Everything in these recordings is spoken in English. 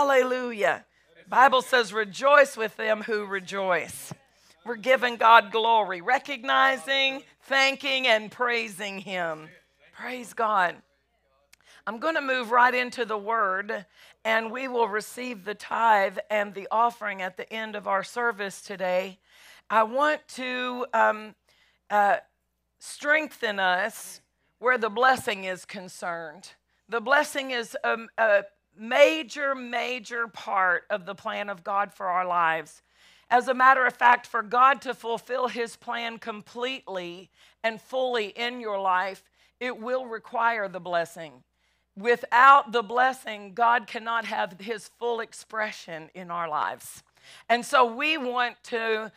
Hallelujah. Bible says, rejoice with them who rejoice. We're giving God glory, recognizing, thanking, and praising Him. Praise God. I'm going to move right into the word, and we will receive the tithe and the offering at the end of our service today. I want to um, uh, strengthen us where the blessing is concerned. The blessing is a, a major, major part of the plan of God for our lives. As a matter of fact, for God to fulfill his plan completely and fully in your life, it will require the blessing. Without the blessing, God cannot have his full expression in our lives. And so we want to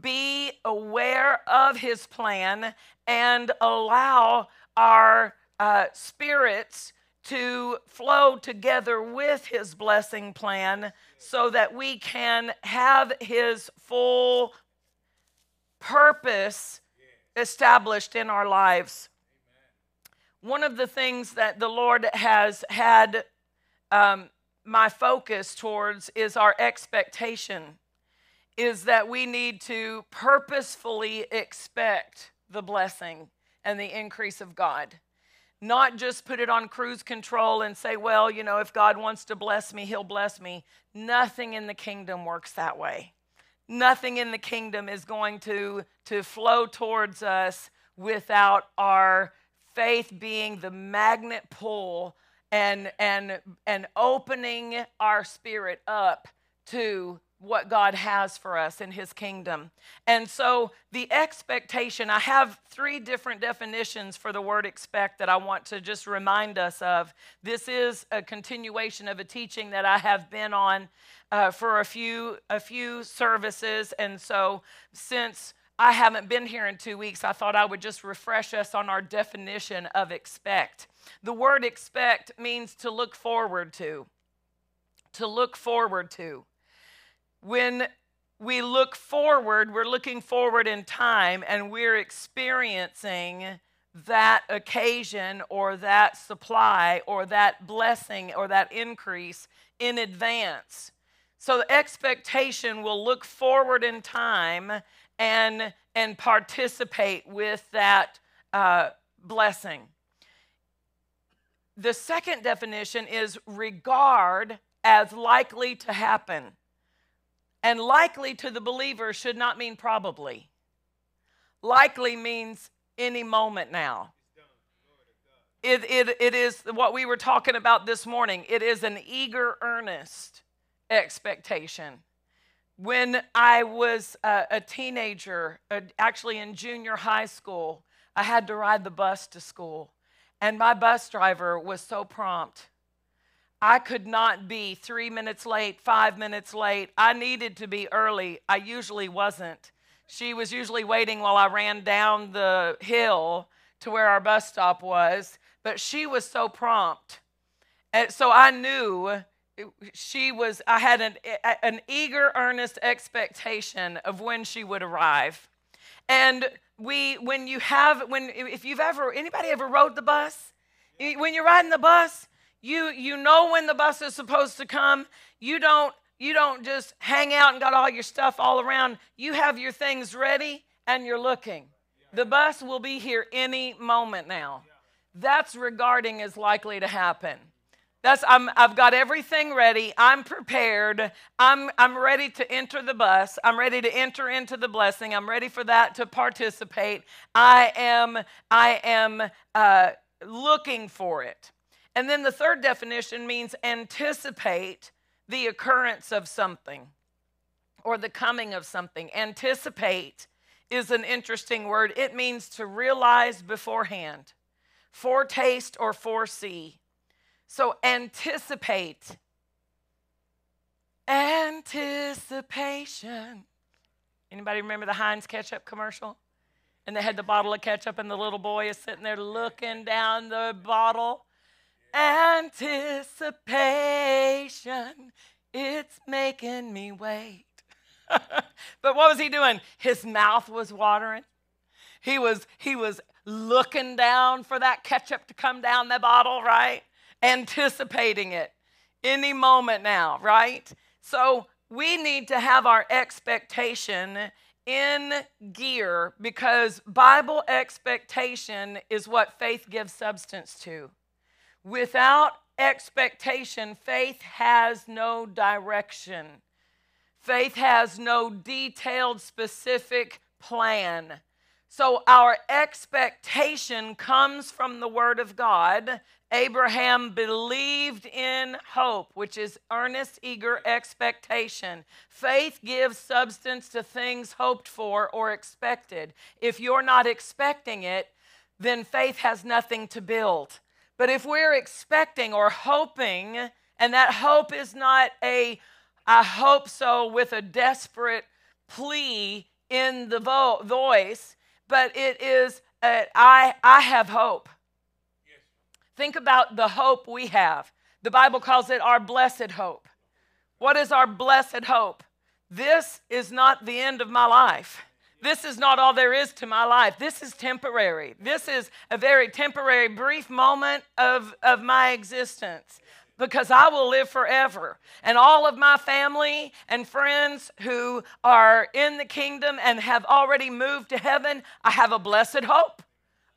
be aware of his plan and allow our uh, spirits to flow together with his blessing plan so that we can have his full purpose established in our lives. One of the things that the Lord has had um, my focus towards is our expectation, is that we need to purposefully expect the blessing and the increase of God. Not just put it on cruise control and say, well, you know, if God wants to bless me, he'll bless me. Nothing in the kingdom works that way. Nothing in the kingdom is going to, to flow towards us without our faith being the magnet pull and, and, and opening our spirit up to what God has for us in His kingdom. And so, the expectation, I have three different definitions for the word expect that I want to just remind us of. This is a continuation of a teaching that I have been on uh, for a few, a few services. And so, since I haven't been here in two weeks, I thought I would just refresh us on our definition of expect. The word expect means to look forward to. To look forward to when we look forward, we're looking forward in time and we're experiencing that occasion or that supply or that blessing or that increase in advance. So the expectation will look forward in time and, and participate with that uh, blessing. The second definition is regard as likely to happen. And likely to the believer should not mean probably. Likely means any moment now. It, it, it is what we were talking about this morning. It is an eager, earnest expectation. When I was a, a teenager, uh, actually in junior high school, I had to ride the bus to school. And my bus driver was so prompt. I could not be three minutes late, five minutes late. I needed to be early. I usually wasn't. She was usually waiting while I ran down the hill to where our bus stop was, but she was so prompt. And so I knew she was, I had an, an eager, earnest expectation of when she would arrive. And we, when you have, when, if you've ever, anybody ever rode the bus? When you're riding the bus, you you know when the bus is supposed to come. You don't you don't just hang out and got all your stuff all around. You have your things ready and you're looking. The bus will be here any moment now. That's regarding is likely to happen. That's I'm I've got everything ready. I'm prepared. I'm I'm ready to enter the bus. I'm ready to enter into the blessing. I'm ready for that to participate. I am I am uh, looking for it. And then the third definition means anticipate the occurrence of something or the coming of something. Anticipate is an interesting word. It means to realize beforehand, foretaste or foresee. So anticipate. Anticipation. Anybody remember the Heinz ketchup commercial? And they had the bottle of ketchup, and the little boy is sitting there looking down the bottle Anticipation, it's making me wait. but what was he doing? His mouth was watering. He was he was looking down for that ketchup to come down the bottle, right? Anticipating it. any moment now, right? So we need to have our expectation in gear because Bible expectation is what faith gives substance to. Without expectation, faith has no direction. Faith has no detailed, specific plan. So our expectation comes from the Word of God. Abraham believed in hope, which is earnest, eager expectation. Faith gives substance to things hoped for or expected. If you're not expecting it, then faith has nothing to build. But if we're expecting or hoping, and that hope is not a I hope so with a desperate plea in the vo- voice, but it is a, I, I have hope. Think about the hope we have. The Bible calls it our blessed hope. What is our blessed hope? This is not the end of my life. This is not all there is to my life. This is temporary. This is a very temporary, brief moment of, of my existence because I will live forever. And all of my family and friends who are in the kingdom and have already moved to heaven, I have a blessed hope.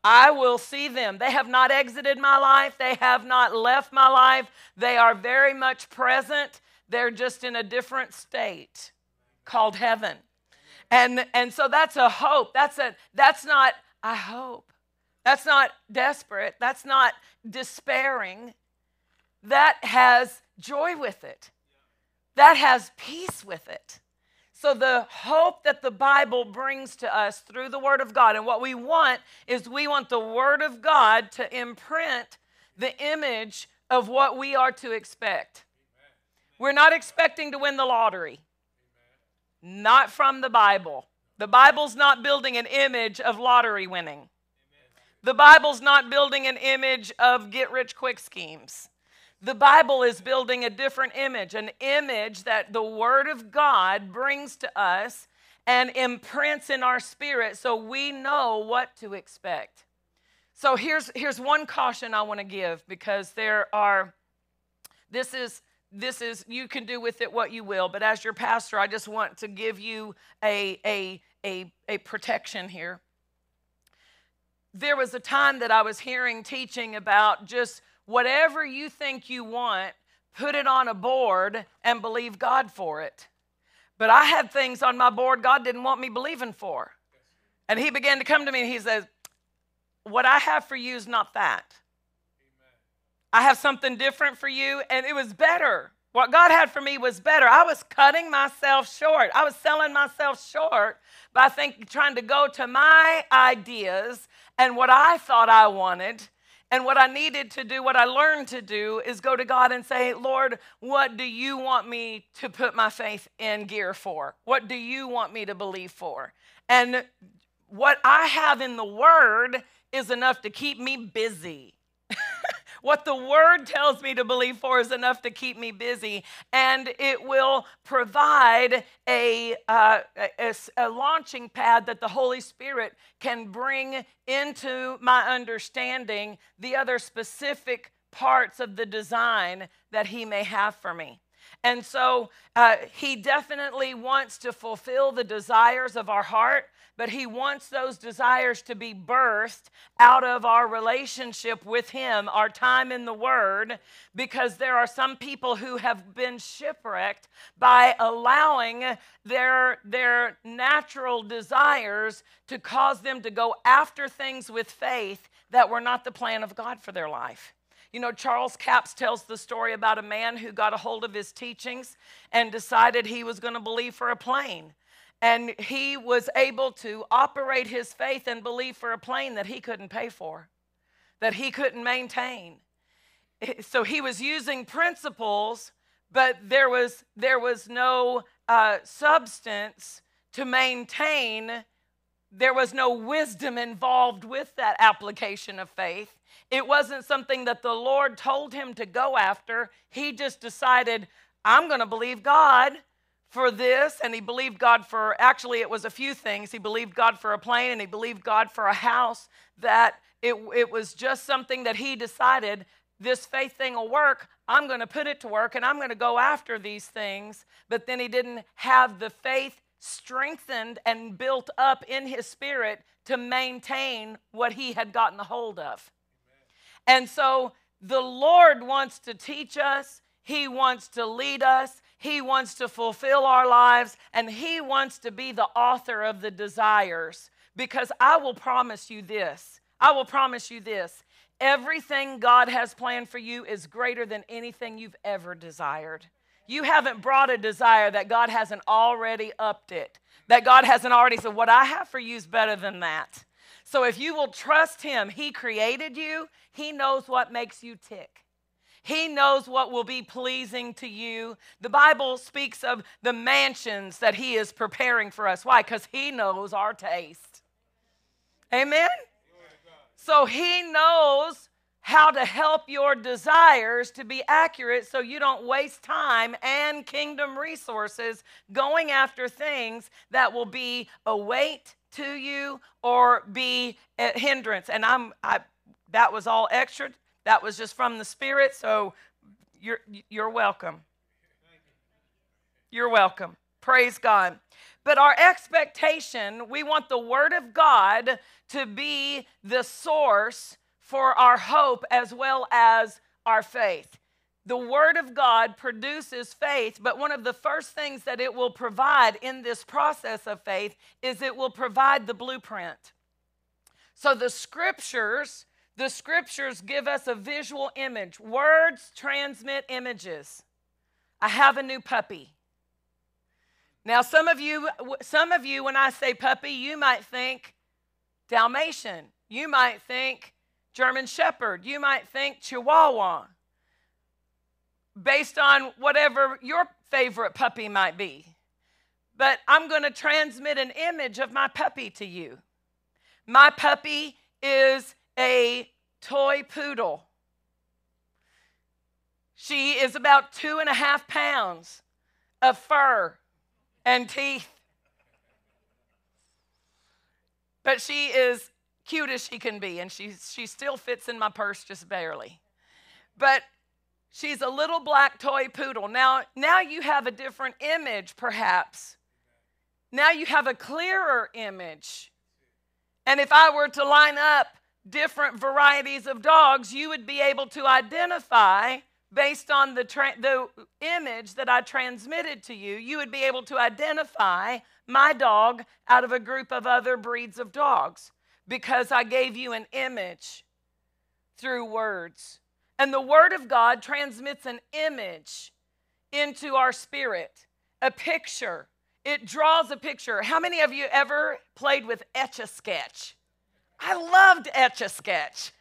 I will see them. They have not exited my life, they have not left my life. They are very much present. They're just in a different state called heaven. And, and so that's a hope. That's, a, that's not, I hope. That's not desperate. That's not despairing that has joy with it, that has peace with it. So, the hope that the Bible brings to us through the Word of God, and what we want is we want the Word of God to imprint the image of what we are to expect. We're not expecting to win the lottery, not from the Bible. The Bible's not building an image of lottery winning. The Bible's not building an image of get rich quick schemes. The Bible is building a different image, an image that the Word of God brings to us and imprints in our spirit so we know what to expect. So here's, here's one caution I want to give because there are, this is, this is, you can do with it what you will, but as your pastor, I just want to give you a, a, a, a protection here. There was a time that I was hearing teaching about just whatever you think you want, put it on a board and believe God for it. But I had things on my board God didn't want me believing for. And he began to come to me and he says, What I have for you is not that. I have something different for you, and it was better. What God had for me was better. I was cutting myself short. I was selling myself short by think, trying to go to my ideas and what I thought I wanted and what I needed to do, what I learned to do, is go to God and say, Lord, what do you want me to put my faith in gear for? What do you want me to believe for? And what I have in the Word is enough to keep me busy. What the word tells me to believe for is enough to keep me busy, and it will provide a, uh, a, a, launching pad that the Holy Spirit can bring into my understanding the other specific parts of the design that He may have for me. And so uh, he definitely wants to fulfill the desires of our heart, but He wants those desires to be birthed out of our relationship with Him, our time in the Word, because there are some people who have been shipwrecked by allowing their, their natural desires to cause them to go after things with faith that were not the plan of God for their life. You know, Charles Capps tells the story about a man who got a hold of his teachings and decided he was going to believe for a plane. And he was able to operate his faith and believe for a plane that he couldn't pay for, that he couldn't maintain. So he was using principles, but there was, there was no uh, substance to maintain. There was no wisdom involved with that application of faith. It wasn't something that the Lord told him to go after. He just decided, I'm going to believe God for this, and he believed God for actually, it was a few things. He believed God for a plane, and he believed God for a house, that it, it was just something that he decided this faith thing will work. I'm going to put it to work and I'm going to go after these things. But then he didn't have the faith strengthened and built up in his spirit to maintain what he had gotten a hold of. And so the Lord wants to teach us, He wants to lead us, He wants to fulfill our lives, and He wants to be the author of the desires. Because I will promise you this I will promise you this everything God has planned for you is greater than anything you've ever desired. You haven't brought a desire that God hasn't already upped it, that God hasn't already said, What I have for you is better than that. So if you will trust Him, He created you, He knows what makes you tick. He knows what will be pleasing to you. The Bible speaks of the mansions that He is preparing for us. Why? Because He knows our taste. Amen? So He knows how to help your desires to be accurate so you don't waste time and kingdom resources going after things that will be a weight to you or be a hindrance. And I'm I that was all extra. That was just from the spirit, so you're you're welcome. You're welcome. Praise God. But our expectation, we want the word of God to be the source for our hope as well as our faith. The Word of God produces faith, but one of the first things that it will provide in this process of faith is it will provide the blueprint. So the scriptures, the scriptures give us a visual image. Words transmit images. I have a new puppy. Now some of you some of you when I say puppy, you might think Dalmatian. You might think German Shepherd. You might think Chihuahua, based on whatever your favorite puppy might be. But I'm going to transmit an image of my puppy to you. My puppy is a toy poodle. She is about two and a half pounds of fur and teeth. But she is cute as she can be, and she, she still fits in my purse just barely. But she's a little black toy poodle. Now, now you have a different image, perhaps. Now you have a clearer image. And if I were to line up different varieties of dogs, you would be able to identify based on the, tra- the image that I transmitted to you, you would be able to identify my dog out of a group of other breeds of dogs because I gave you an image through words. And the Word of God transmits an image into our spirit, a picture. It draws a picture. How many of you ever played with Etch a Sketch? I loved Etch a Sketch.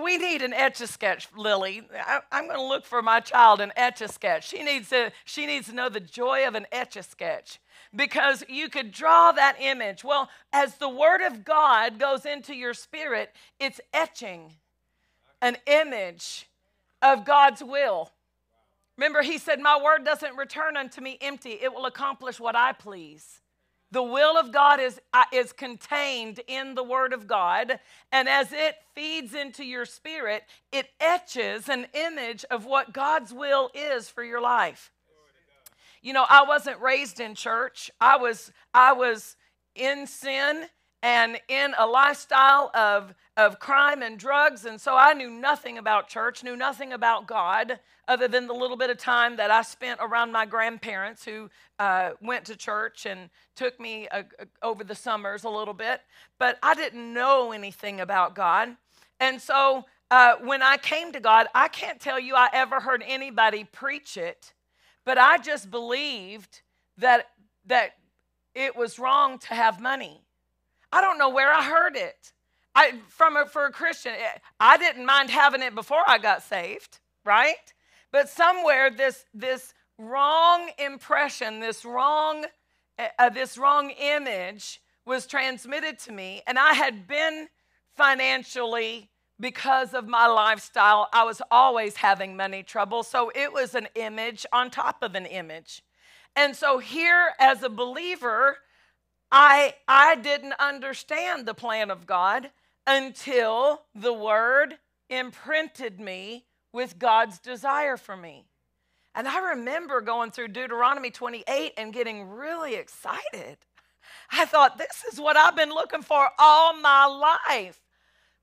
We need an etch a sketch, Lily. I, am going to look for my child an etch a sketch. She needs to. She needs to know the joy of an etch a sketch because you could draw that image. Well, as the Word of God goes into your spirit, it's etching an image of God's will. Remember, He said, My word doesn't return unto me empty, it will accomplish what I please. The will of God is, uh, is contained in the Word of God, and as it feeds into your spirit, it etches an image of what God's will is for your life. You know, I wasn't raised in church. I was I was in sin and in a lifestyle of of crime and drugs and so I knew nothing about church, knew nothing about God other than the little bit of time that I spent around my grandparents who uh, went to church and took me uh, uh over the summers a little bit. But I didn't know anything about God. And so uh, when I came to God, I can't tell you I ever heard anybody preach it but I just believed that, that it was wrong to have money. I don't know where I heard it. I, from a, for a Christian, eh, I didn't mind having it before I got saved, right? But somewhere this, this wrong impression, this wrong, eh, uh, this wrong image was transmitted to me, and I had been financially because of my lifestyle, I was always having money trouble. So it was an image on top of an image. And so here as a believer, I I didn't understand the plan of God until the word imprinted me with God's desire for me. And I remember going through Deuteronomy 28 and getting really excited. I thought, this is what I've been looking for all my life.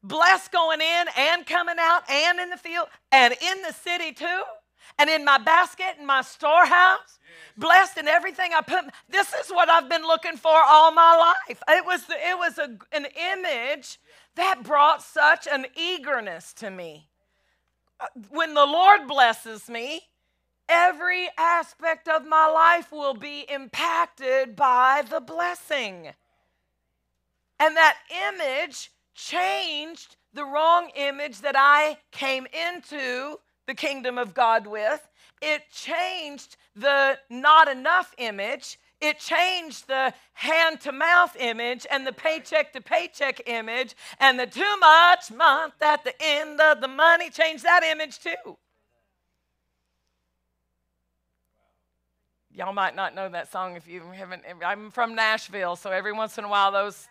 Blessed going in and coming out and in the field and in the city too and in my basket in my storehouse blessed in everything i put this is what i've been looking for all my life. It was it was a, an image that brought such an eagerness to me. Uh, when the lord blesses me every aspect of my life will be impacted by the blessing. And that image changed the wrong image that i came into the kingdom of God with. It changed the not enough image. It changed the hand to mouth image and the paycheck to paycheck image and the too much month at the end of the money changed that image too. Y'all might not know that song if you haven't. I'm from Nashville, so every once in a while, those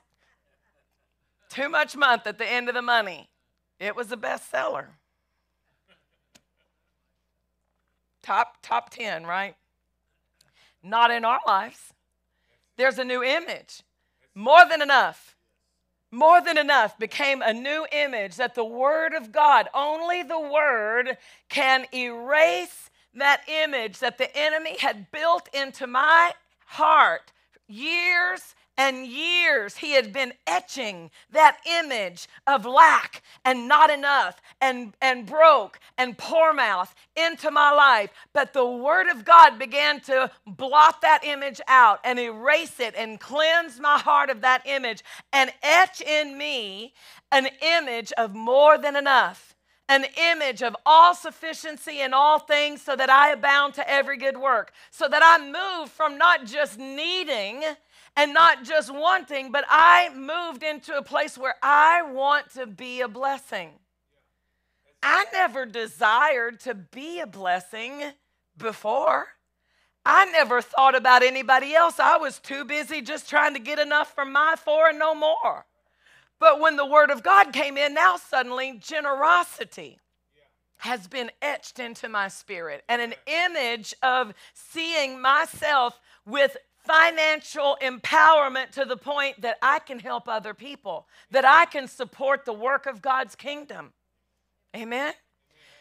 too much month at the end of the money, it was a bestseller. Top top 10, right? Not in our lives. There's a new image. More than enough. More than enough became a new image that the Word of God, only the Word can erase that image that the enemy had built into my heart years and years he had been etching that image of lack and not enough and, and broke and poor mouth into my life. But the Word of God began to blot that image out and erase it and cleanse my heart of that image and etch in me an image of more than enough an image of all sufficiency in all things so that I abound to every good work. So that I move from not just needing and not just wanting, but I moved into a place where I want to be a blessing. I never desired to be a blessing before. I never thought about anybody else. I was too busy just trying to get enough for my four and no more. But when the word of God came in, now suddenly generosity has been etched into my spirit and an image of seeing myself with financial empowerment to the point that I can help other people, that I can support the work of God's kingdom. Amen.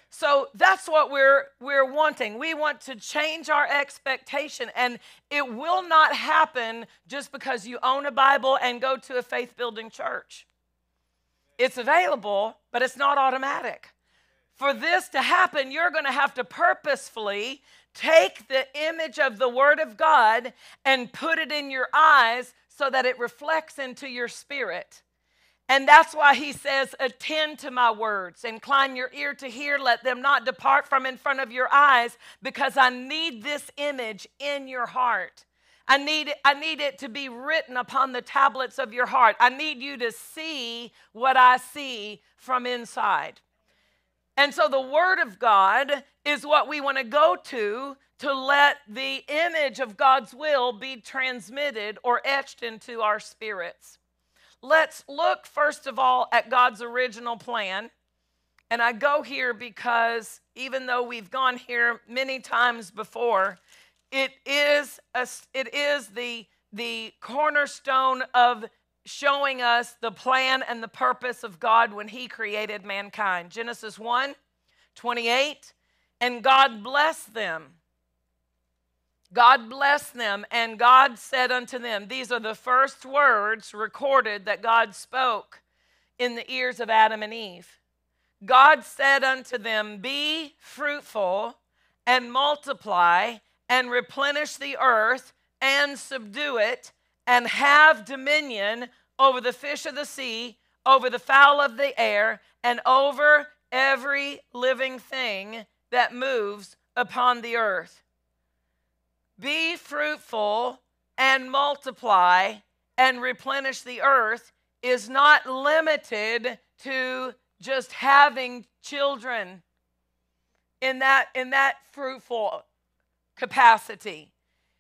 So that's what we're we're wanting. We want to change our expectation and it will not happen just because you own a Bible and go to a faith building church. It's available, but it's not automatic. For this to happen, you're going to have to purposefully take the image of the Word of God and put it in your eyes so that it reflects into your spirit. And that's why he says, Attend to my words, incline your ear to hear, let them not depart from in front of your eyes, because I need this image in your heart. I need, it, I need it to be written upon the tablets of your heart. I need you to see what I see from inside. And so the Word of God is what we want to go to to let the image of God's will be transmitted or etched into our spirits. Let's look first of all at God's original plan. And I go here because even though we've gone here many times before, it is, a, it is the, the cornerstone of showing us the plan and the purpose of God when He created mankind. Genesis 1 28, and God blessed them. God blessed them, and God said unto them, These are the first words recorded that God spoke in the ears of Adam and Eve. God said unto them, Be fruitful and multiply and replenish the earth and subdue it and have dominion over the fish of the sea, over the fowl of the air, and over every living thing that moves upon the earth. Be fruitful and multiply and replenish the earth is not limited to just having children in that in that fruitful capacity.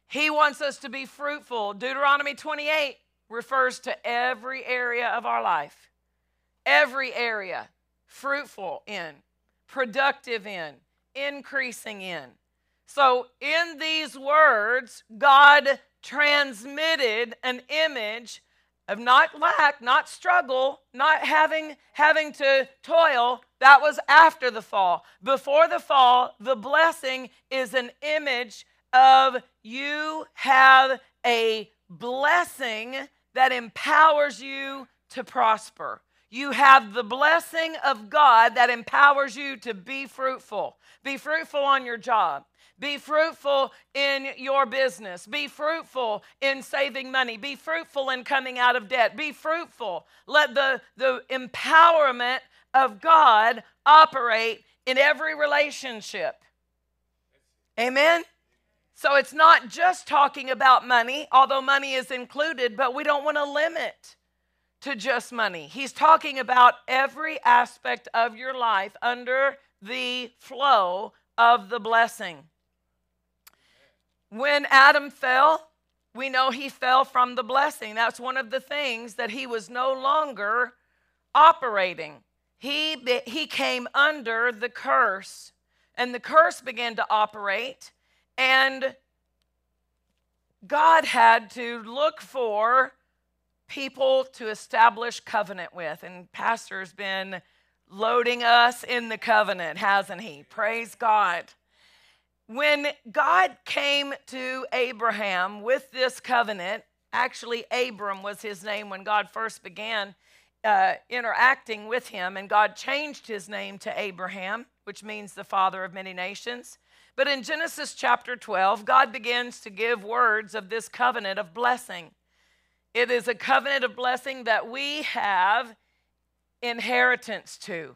He wants us to be fruitful. Deuteronomy 28 refers to every area of our life. Every area fruitful in. productive in, increasing in. So, in these words, God transmitted an image of not lack, not struggle, not having having to toil. That was after the fall. Before the fall, the blessing is an image of you have a blessing that empowers you to prosper. You have the blessing of God that empowers you to be fruitful. Be fruitful on your job. Be fruitful in your business. Be fruitful in saving money. Be fruitful in coming out of debt. Be fruitful. Let the, the empowerment of God operate in every relationship. Amen? So it's not just talking about money, although money is included, but we don't want to limit to just money. He's talking about every aspect of your life under the flow of the blessing. When Adam fell, we know he fell from the blessing. That's one of the things that he was no longer operating. He, he came under the curse, and the curse began to operate, and God had to look for people to establish covenant with. And Pastor's been loading us in the covenant, hasn't he? Praise God. When God came to Abraham with this covenant, actually, Abram was his name when God first began uh, interacting with him, and God changed his name to Abraham, which means the father of many nations. But in Genesis chapter 12, God begins to give words of this covenant of blessing. It is a covenant of blessing that we have inheritance to.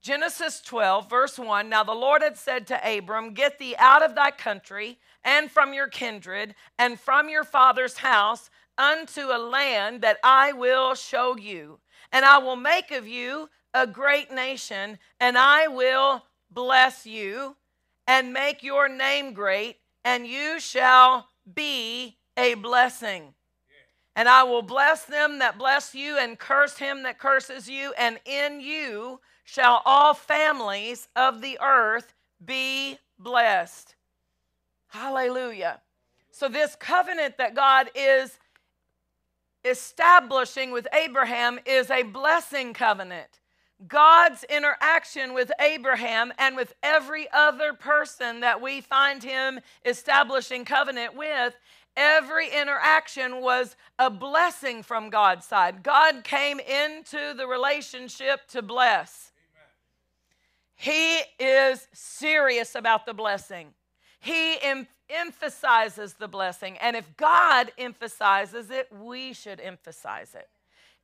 Genesis 12, verse 1 Now the Lord had said to Abram, Get thee out of thy country and from your kindred and from your father's house unto a land that I will show you. And I will make of you a great nation, and I will bless you and make your name great, and you shall be a blessing. And I will bless them that bless you, and curse him that curses you, and in you shall all families of the earth be blessed. Hallelujah. So, this covenant that God is establishing with Abraham is a blessing covenant. God's interaction with Abraham and with every other person that we find him establishing covenant with, every interaction was a blessing from God's side. God came into the relationship to bless. He is serious about the blessing. He em- emphasizes the blessing. And if God emphasizes it, we should emphasize it.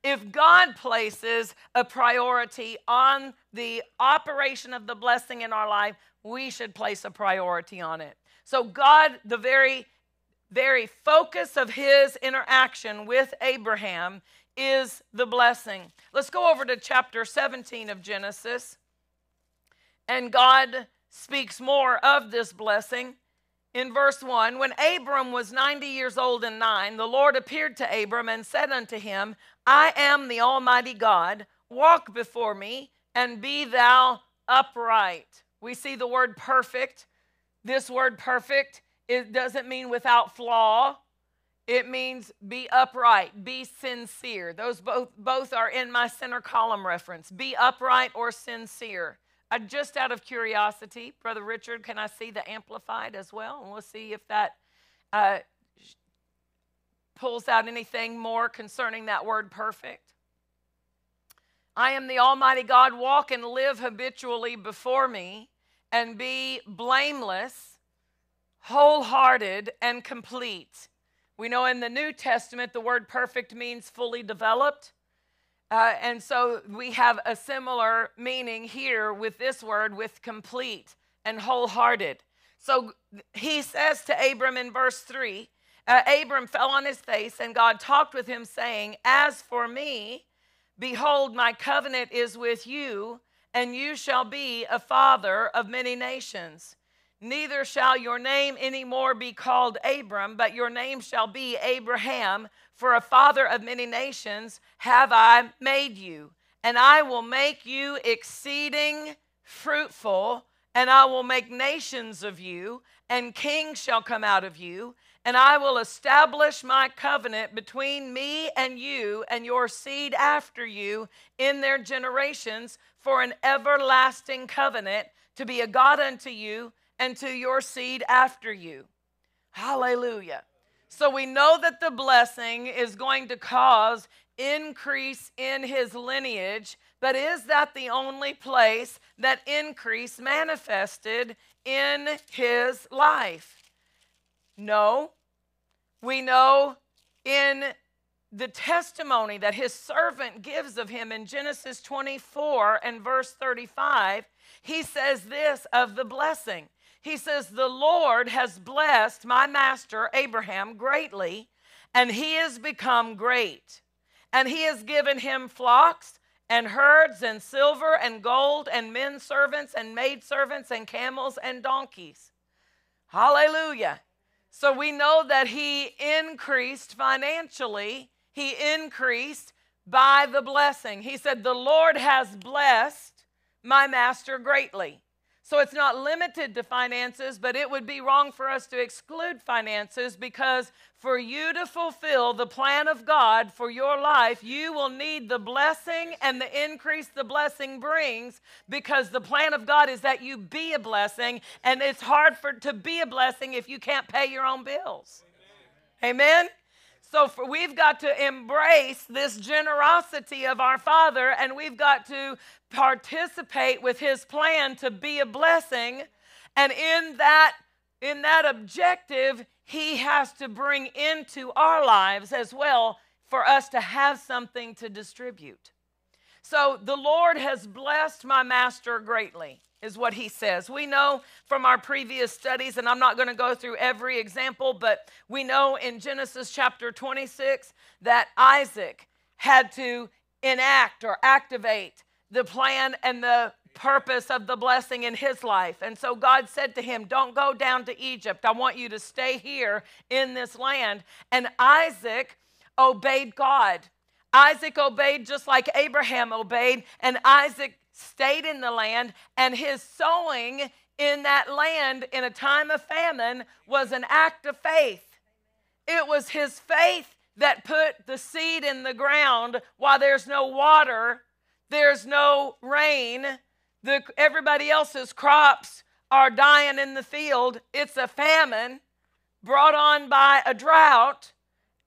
If God places a priority on the operation of the blessing in our life, we should place a priority on it. So, God, the very, very focus of his interaction with Abraham is the blessing. Let's go over to chapter 17 of Genesis. And God speaks more of this blessing. In verse 1, when Abram was 90 years old and nine, the Lord appeared to Abram and said unto him, I am the Almighty God. Walk before me and be thou upright. We see the word perfect. This word perfect it doesn't mean without flaw. It means be upright, be sincere. Those both, both are in my center column reference. Be upright or sincere. Uh, just out of curiosity, Brother Richard, can I see the amplified as well? And we'll see if that uh, pulls out anything more concerning that word perfect. I am the Almighty God. Walk and live habitually before me and be blameless, wholehearted, and complete. We know in the New Testament the word perfect means fully developed uh, and so we have a similar meaning here with this word, with complete and wholehearted. So he says to Abram in verse 3 uh, Abram fell on his face, and God talked with him, saying, As for me, behold, my covenant is with you, and you shall be a father of many nations. Neither shall your name any more be called Abram, but your name shall be Abraham, for a father of many nations have I made you, and I will make you exceeding fruitful, and I will make nations of you, and kings shall come out of you, and I will establish my covenant between me and you and your seed after you in their generations for an everlasting covenant to be a God unto you and to your seed after you. Hallelujah. So we know that the blessing is going to cause increase in his lineage, but is that the only place that increase manifested in his life? No. We know in the testimony that his servant gives of him in Genesis 24 and verse 35, he says this of the blessing. He says, The Lord has blessed my master Abraham greatly, and he has become great. And he has given him flocks and herds and silver and gold and men servants and maid servants and camels and donkeys. Hallelujah. So we know that he increased financially, he increased by the blessing. He said, The Lord has blessed my master greatly. So it's not limited to finances, but it would be wrong for us to exclude finances because for you to fulfill the plan of God for your life, you will need the blessing and the increase the blessing brings because the plan of God is that you be a blessing, and it's hard for to be a blessing if you can't pay your own bills. Amen. Amen? So for, we've got to embrace this generosity of our Father, and we've got to participate with His plan to be a blessing. And in that, in that objective, He has to bring into our lives as well for us to have something to distribute. So the Lord has blessed my master greatly is what he says. We know from our previous studies, and I'm not going to go through every example, but we know in Genesis chapter 26 that Isaac had to enact or activate the plan and the purpose of the blessing in his life. And so God said to him, Don't go down to Egypt. I want you to stay here in this land. And Isaac obeyed God. Isaac obeyed just like Abraham obeyed, and Isaac stayed in the land, and his sowing in that land in a time of famine was an act of faith. It was his faith that put the seed in the ground while there's no water, there's no rain, the, everybody else's crops are dying in the field. It's a famine brought on by a drought.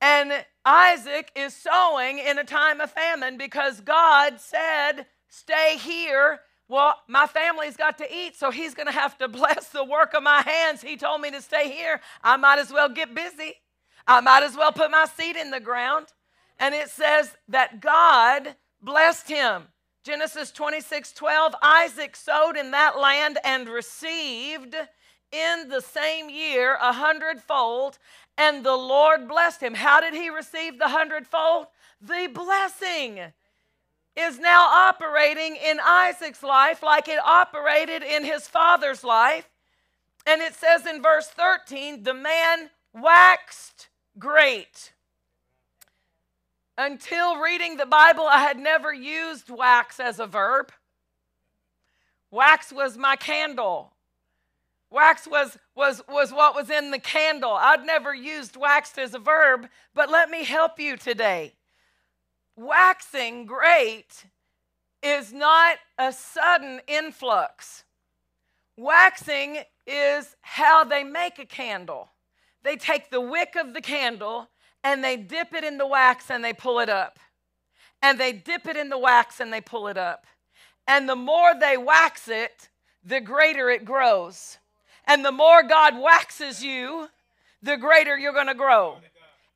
And Isaac is sowing in a time of famine because God said, stay here. Well, my family's got to eat, so he's going to have to bless the work of my hands. He told me to stay here. I might as well get busy. I might as well put my seed in the ground. And it says that God blessed him. Genesis 26 12, Isaac sowed in that land and received in the same year a hundredfold, and the Lord blessed him. How did he receive the hundredfold? The blessing is now operating in Isaac's life like it operated in his father's life. And it says in verse 13, the man waxed great. Until reading the Bible, I had never used wax as a verb. Wax was my candle. Wax was, was, was what was in the candle. I'd never used waxed as a verb, but let me help you today waxing great is not a sudden influx. Waxing is how they make a candle. They take the wick of the candle and they dip it in the wax and they pull it up. And they dip it in the wax and they pull it up. And the more they wax it, the greater it grows. And the more God waxes you, the greater you're going to grow.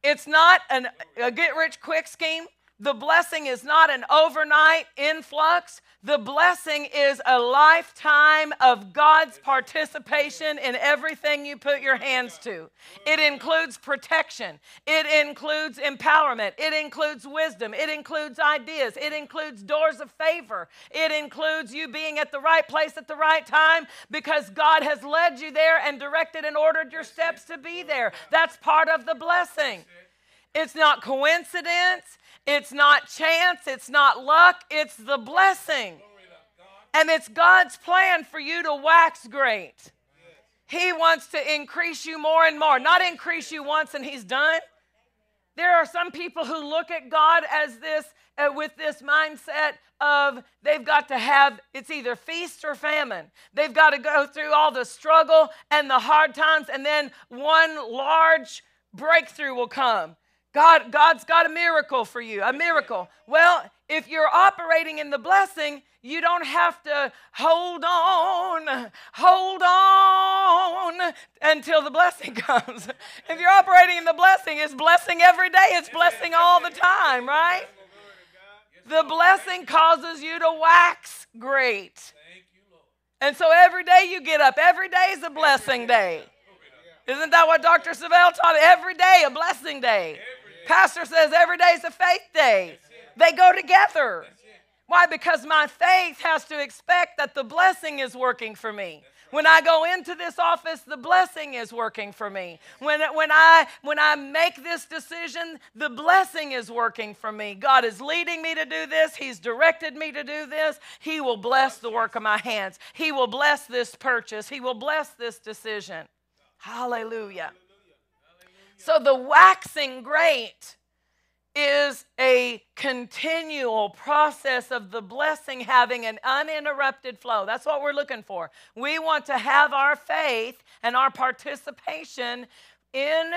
It's not an, a get rich quick scheme. The blessing is not an overnight influx. The blessing is a lifetime of God's participation in everything you put your hands to. It includes protection, it includes empowerment, it includes wisdom, it includes ideas, it includes doors of favor, it includes you being at the right place at the right time because God has led you there and directed and ordered your steps to be there. That's part of the blessing. It's not coincidence. It's not chance, it's not luck, it's the blessing. And it's God's plan for you to wax great. He wants to increase you more and more, not increase you once and He's done. There are some people who look at God as this, uh, with this mindset of they've got to have it's either feast or famine. They've got to go through all the struggle and the hard times, and then one large breakthrough will come. God, God's got a miracle for you, a miracle. Well, if you're operating in the blessing, you don't have to hold on, hold on until the blessing comes. if you're operating in the blessing, it's blessing every day, it's blessing all the time, right? The blessing causes you to wax great. And so every day you get up, every day is a blessing day. Isn't that what Dr. Savelle taught? Every day a blessing day. Pastor says every day is a faith day. They go together. Why? Because my faith has to expect that the blessing is working for me. When I go into this office, the blessing is working for me. When, when, I, when I make this decision, the blessing is working for me. God is leading me to do this. He's directed me to do this. He will bless the work of my hands. He will bless this purchase. He will bless this decision. Hallelujah. So the waxing great is a continual process of the blessing having an uninterrupted flow. That's what we're looking for. We want to have our faith and our participation in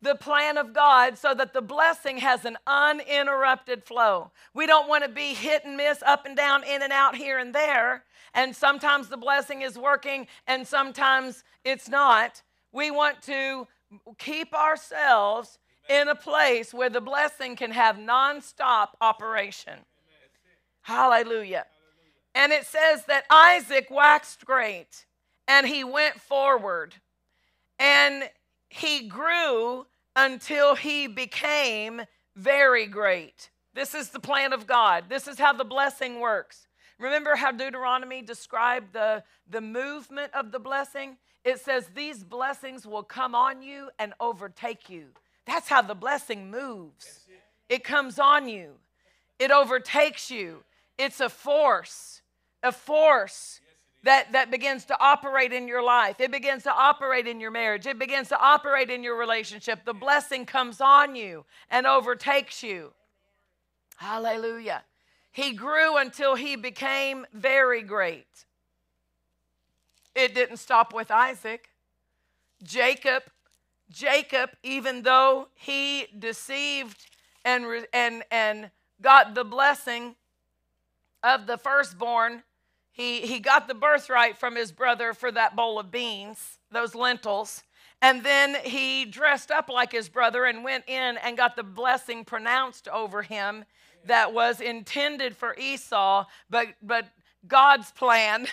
the plan of God so that the blessing has an uninterrupted flow. We don't want to be hit and miss, up and down, in and out, here and there. And sometimes the blessing is working and sometimes it's not. We want to keep ourselves in a place where the blessing can have nonstop operation. Hallelujah. And it says that Isaac waxed great and he went forward and he grew until he became very great. This is the plan of God. This is how the blessing works. Remember how Deuteronomy described the, the movement of the blessing? It says, These blessings will come on you and overtake you. That's how the blessing moves. It comes on you, it overtakes you. It's a force, a force that, that begins to operate in your life. It begins to operate in your marriage. It begins to operate in your relationship. The blessing comes on you and overtakes you. Hallelujah. He grew until he became very great. It didn't stop with Isaac. Jacob Jacob, even though he deceived and, and, and got the blessing of the firstborn, he, he got the birthright from his brother for that bowl of beans, those lentils. And then he dressed up like his brother and went in and got the blessing pronounced over him that was intended for Esau, but, but God's plan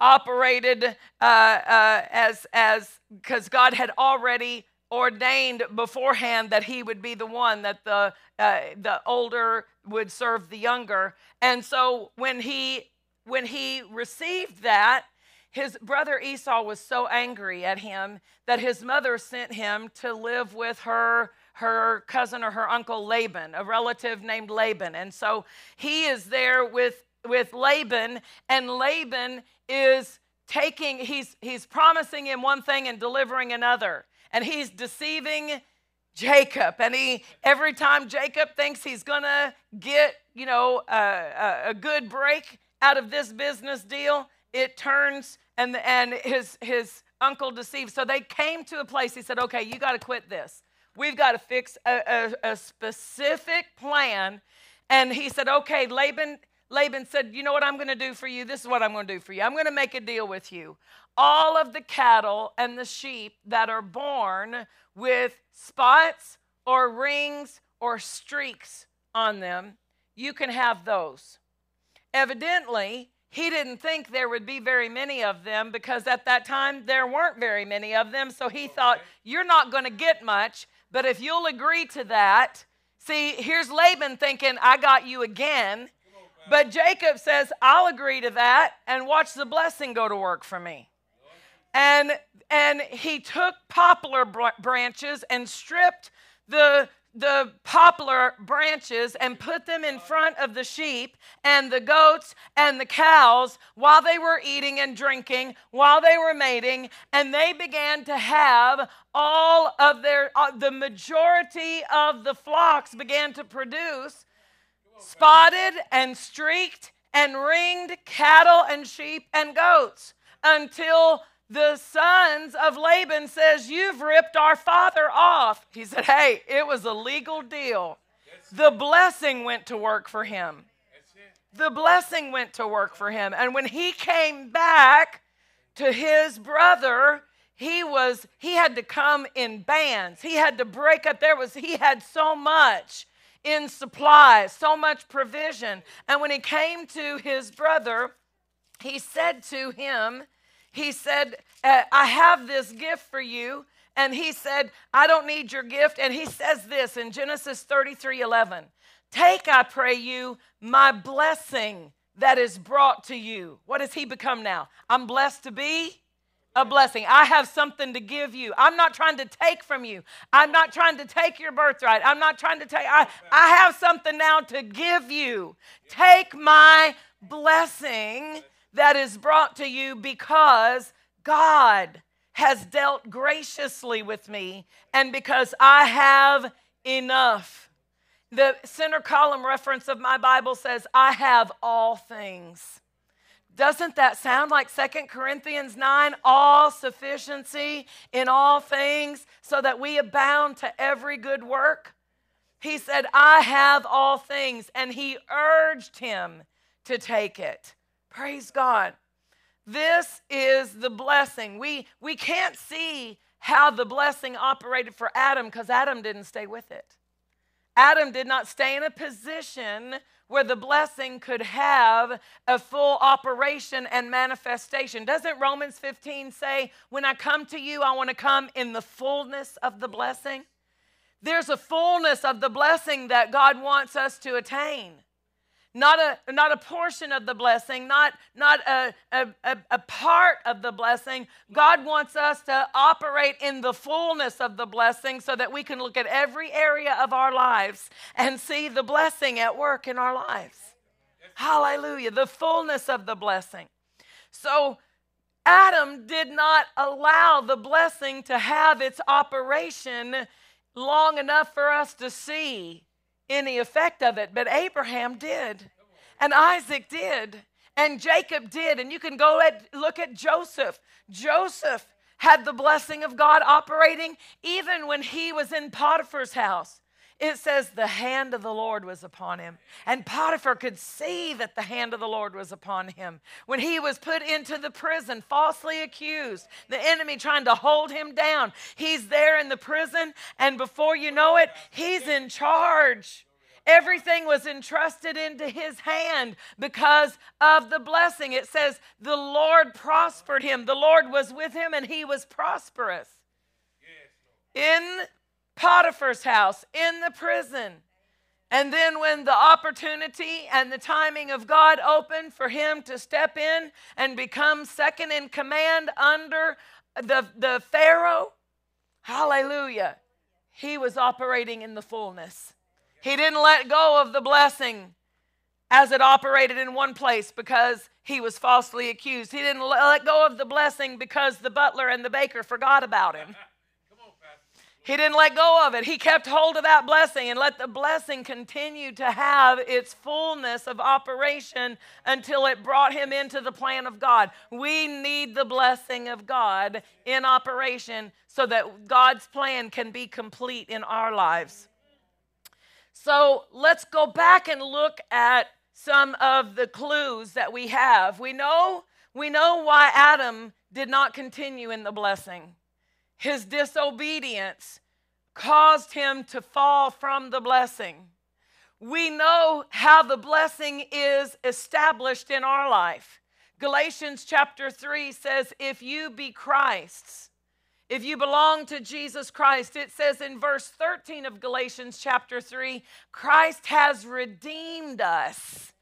operated uh, uh, as as because God had already ordained beforehand that he would be the one that the uh, the older would serve the younger and so when he when he received that his brother Esau was so angry at him that his mother sent him to live with her her cousin or her uncle Laban, a relative named Laban. And so he is there with with Laban and Laban is taking he's he's promising him one thing and delivering another and he's deceiving Jacob. And he every time Jacob thinks he's gonna get, you know, a, a, good break out of this business deal, it turns and and his his uncle deceives. So they came to a place. He said, "Okay, you got to quit this. We've got to fix a, a, a specific plan." And he said, "Okay, Laban." Laban said, You know what I'm going to do for you? This is what I'm going to do for you. I'm going to make a deal with you all of the cattle and the sheep that are born with spots or rings or streaks on them, you can have those. Evidently, he didn't think there would be very many of them because at that time there weren't very many of them. So he oh, thought, You're not going to get much, but if you'll agree to that, see, here's Laban thinking, I got you again. But Jacob says, I'll agree to that and watch the blessing go to work for me. And and he took poplar branches and stripped the the poplar branches and put them in front of the sheep and the goats and the cows while they were eating and drinking, while they were mating, and they began to have all of their, uh, the majority of the flocks began to produce spotted and streaked and ringed cattle and sheep and goats until the sons of Laban says, You've ripped our father off. He said, Hey, it was a legal deal. The blessing went to work for him. The blessing went to work for him. And when he came back to his brother, he was he had to come in bands. He had to break up. There was he had so much in supply, so much provision. And when he came to his brother, he said to him, he said, uh, I have this gift for you. And he said, I don't need your gift. And he says this in Genesis 33 11 Take, I pray you, my blessing that is brought to you. What has he become now? I'm blessed to be a blessing. I have something to give you. I'm not trying to take from you. I'm not trying to take your birthright. I'm not trying to take, I, I have something now to give you. Take my blessing that is brought to you because God has dealt graciously with me and because I have enough. The center column reference of my Bible says, I have all things. Doesn't that sound like Second Corinthians 9? All sufficiency in all things, so that we abound to every good work. He said, I have all things, and he urged him to take it. Praise God. This is the blessing. We, we can't see how the blessing operated for Adam because Adam didn't stay with it. Adam did not stay in a position where the blessing could have a full operation and manifestation. Doesn't Romans 15 say, When I come to you, I want to come in the fullness of the blessing? There's a fullness of the blessing that God wants us to attain not a, not a portion of the blessing, not, not a, a, a, part of the blessing. God wants us to operate in the fullness of the blessing so that we can look at every area of our lives and see the blessing at work in our lives. Hallelujah. The fullness of the blessing. So, Adam did not allow the blessing to have its operation long enough for us to see any effect of it, but Abraham did, and Isaac did, and Jacob did. And you can go and look at Joseph. Joseph had the blessing of God operating even when he was in Potiphar's house it says the hand of the Lord was upon him. And Potiphar could see that the hand of the Lord was upon him. When he was put into the prison, falsely accused, the enemy trying to hold him down, he's there in the prison, and before you know it, he's in charge. Everything was entrusted into his hand because of the blessing. It says the Lord prospered him, the Lord was with him, and he was prosperous. In Potiphar's house, in the prison. And then, when the opportunity and the timing of God opened for him to step in and become second in command under the, the Pharaoh, hallelujah, he was operating in the fullness. He didn't let go of the blessing as it operated in one place because he was falsely accused. He didn't let go of the blessing because the butler and the baker forgot about him. He didn't let go of it. He kept hold of that blessing and let the blessing continue to have its fullness of operation until it brought him into the plan of God. We need the blessing of God in operation so that God's plan can be complete in our lives. So let's go back and look at some of the clues that we have. We know, we know why Adam did not continue in the blessing. His disobedience caused him to fall from the blessing. We know how the blessing is established in our life. Galatians chapter 3 says, If you be Christ's, if you belong to Jesus Christ, it says in verse 13 of Galatians chapter 3 Christ has redeemed us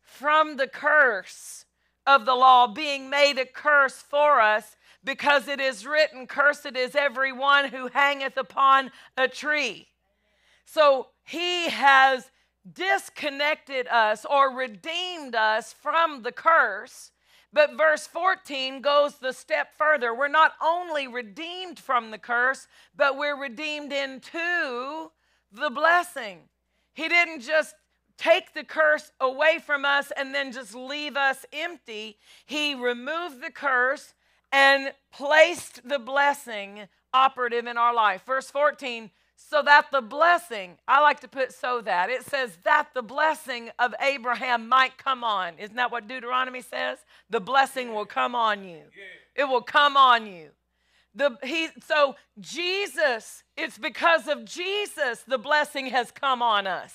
from the curse of the law, being made a curse for us because it is written, Cursed is every one who hangeth upon a tree. So he has disconnected us or redeemed us from the curse. But verse 14 goes the step further. We're not only redeemed from the curse, but we're redeemed into the blessing. He didn't just take the curse away from us and then just leave us empty. He removed the curse and placed the blessing operative in our life. Verse 14 so that the blessing, I like to put so that, it says that the blessing of Abraham might come on. Isn't that what Deuteronomy says? The blessing will come on you. It will come on you. The, he, so Jesus, it's because of Jesus the blessing has come on us.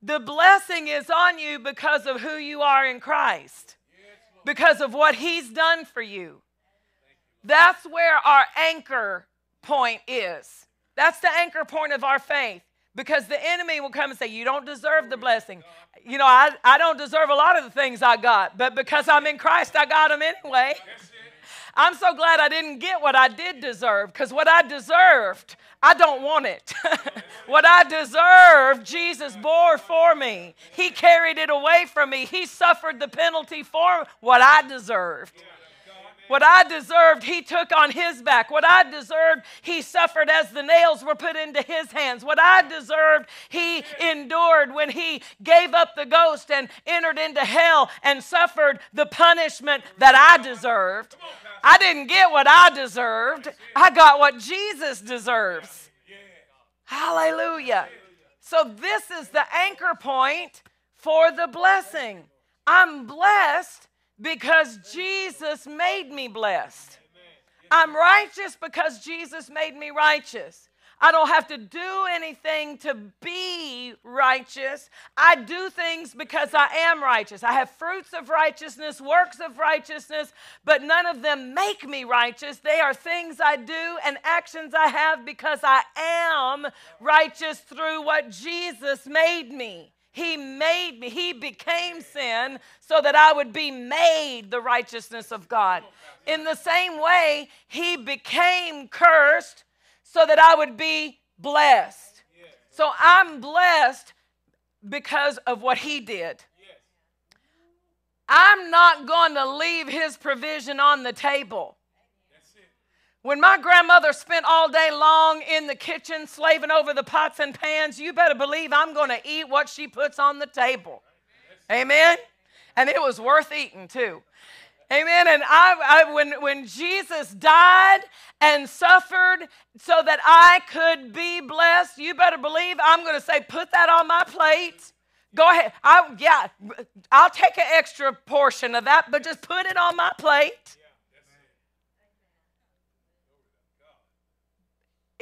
The blessing is on you because of who you are in Christ, because of what he's done for you. That's where our anchor point is. That's the anchor point of our faith because the enemy will come and say, You don't deserve the blessing. You know, I, I don't deserve a lot of the things I got, but because I'm in Christ, I got them anyway. I'm so glad I didn't get what I did deserve because what I deserved, I don't want it. what I deserved, Jesus bore for me. He carried it away from me. He suffered the penalty for what I deserved. What I deserved, he took on his back. What I deserved, he suffered as the nails were put into his hands. What I deserved, he endured when he gave up the ghost and entered into hell and suffered the punishment that I deserved. I didn't get what I deserved, I got what Jesus deserves. Hallelujah. So, this is the anchor point for the blessing. I'm blessed because Jesus made me blessed. I'm righteous because Jesus made me righteous. I don't have to do anything to be righteous. I do things because I am righteous. I have fruits of righteousness, works of righteousness, but none of them make me righteous. They are things I do and actions I have because I am righteous through what Jesus made me. He made me, He became sin so that I would be made the righteousness of God. In the same way, He became cursed so that I would be blessed. So I'm blessed because of what He did. I'm not going to leave His provision on the table. When my grandmother spent all day long in the kitchen slaving over the pots and pans, you better believe I'm going to eat what she puts on the table. Amen? And it was worth eating too. Amen. And I, I, when, when Jesus died and suffered so that I could be blessed, you better believe I'm going to say, put that on my plate. Go ahead. I, yeah, I'll take an extra portion of that, but just put it on my plate.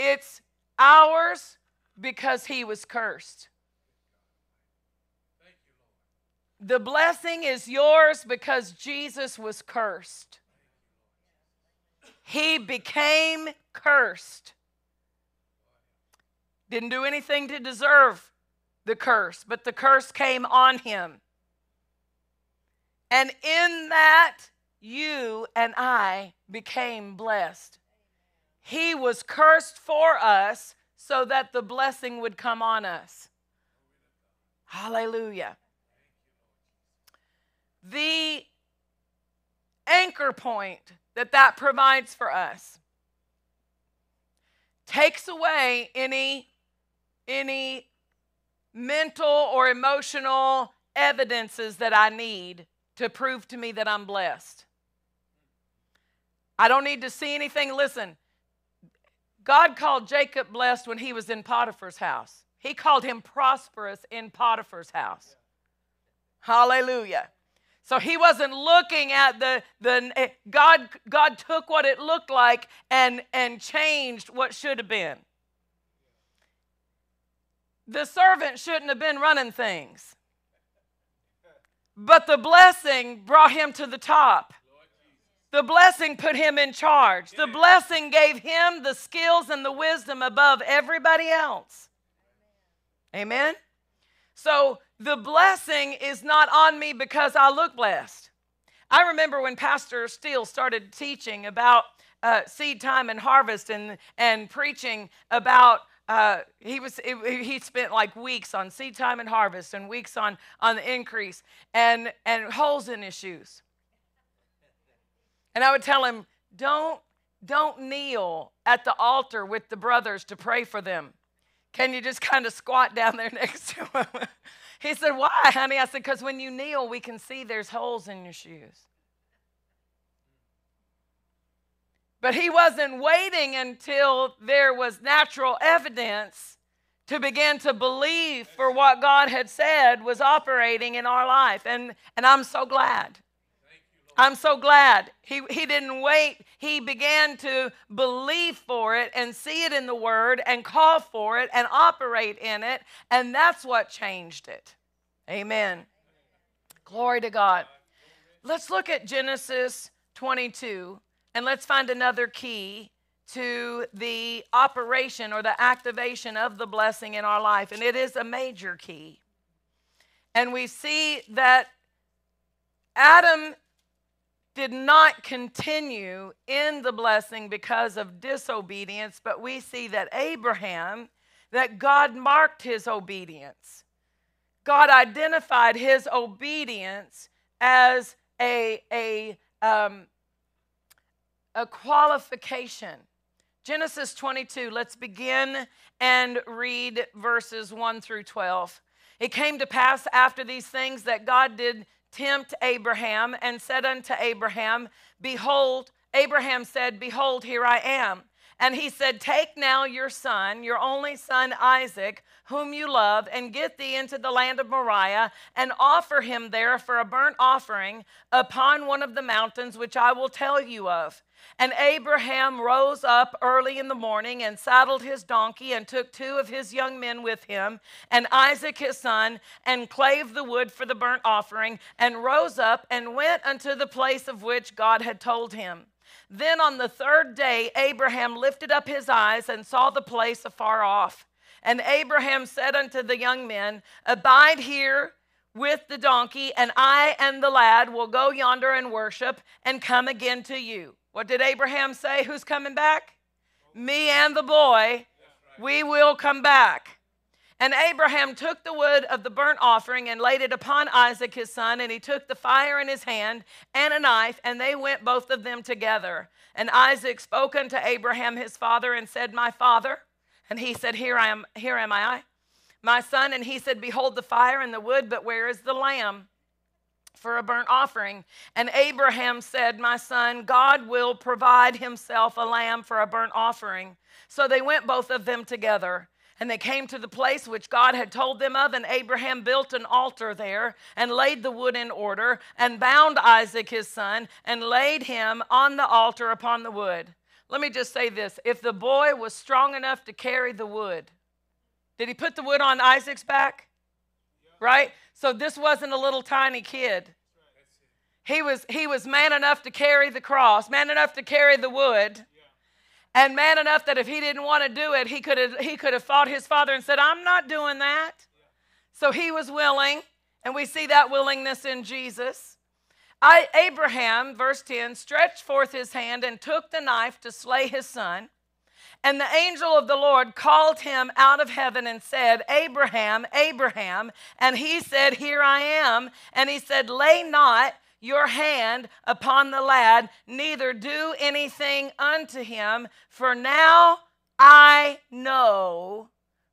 It's ours because he was cursed. The blessing is yours because Jesus was cursed. He became cursed. Didn't do anything to deserve the curse, but the curse came on him. And in that, you and I became blessed. He was cursed for us so that the blessing would come on us. Hallelujah. The anchor point that that provides for us takes away any any mental or emotional evidences that I need to prove to me that I'm blessed. I don't need to see anything. Listen, God called Jacob blessed when he was in Potiphar's house. He called him prosperous in Potiphar's house. Hallelujah. So he wasn't looking at the, the eh, God, God took what it looked like and, and changed what should have been. The servant shouldn't have been running things. But the blessing brought him to the top. The blessing put him in charge. The blessing gave him the skills and the wisdom above everybody else. Amen? So the blessing is not on me because I look blessed. I remember when Pastor Steele started teaching about uh, seed time and harvest and, and preaching about uh, he was he spent like weeks on seed time and harvest and weeks on on the increase and and holes in his shoes and i would tell him don't don't kneel at the altar with the brothers to pray for them can you just kind of squat down there next to him he said why honey i said because when you kneel we can see there's holes in your shoes But he wasn't waiting until there was natural evidence to begin to believe for what God had said was operating in our life. And, and I'm so glad. I'm so glad. He, he didn't wait. He began to believe for it and see it in the Word and call for it and operate in it. And that's what changed it. Amen. Glory to God. Let's look at Genesis 22 and let's find another key to the operation or the activation of the blessing in our life. And it is a major key. And we see that Adam did not continue in the blessing because of disobedience, but we see that Abraham, that God marked his obedience. God identified his obedience as a, a um, a qualification. Genesis 22, let's begin and read verses 1 through 12. It came to pass after these things that God did tempt Abraham and said unto Abraham, Behold, Abraham said, Behold, here I am. And he said, Take now your son, your only son Isaac, whom you love, and get thee into the land of Moriah, and offer him there for a burnt offering upon one of the mountains which I will tell you of. And Abraham rose up early in the morning and saddled his donkey and took two of his young men with him and Isaac his son and clave the wood for the burnt offering and rose up and went unto the place of which God had told him. Then on the third day, Abraham lifted up his eyes and saw the place afar off. And Abraham said unto the young men, Abide here with the donkey, and I and the lad will go yonder and worship and come again to you. What did Abraham say? Who's coming back? Me and the boy. We will come back. And Abraham took the wood of the burnt offering and laid it upon Isaac his son, and he took the fire in his hand and a knife, and they went both of them together. And Isaac spoke unto Abraham his father and said, My father. And he said, Here I am, here am I, my son. And he said, Behold the fire and the wood, but where is the lamb? For a burnt offering. And Abraham said, My son, God will provide himself a lamb for a burnt offering. So they went both of them together. And they came to the place which God had told them of, and Abraham built an altar there and laid the wood in order and bound Isaac his son and laid him on the altar upon the wood. Let me just say this if the boy was strong enough to carry the wood, did he put the wood on Isaac's back? Right? So this wasn't a little tiny kid. He was, he was man enough to carry the cross, man enough to carry the wood and man enough that if he didn't want to do it, he could have he could have fought his father and said, "I'm not doing that." So he was willing, and we see that willingness in Jesus. I, Abraham, verse 10, stretched forth his hand and took the knife to slay his son. And the angel of the Lord called him out of heaven and said, Abraham, Abraham. And he said, Here I am. And he said, Lay not your hand upon the lad, neither do anything unto him, for now I know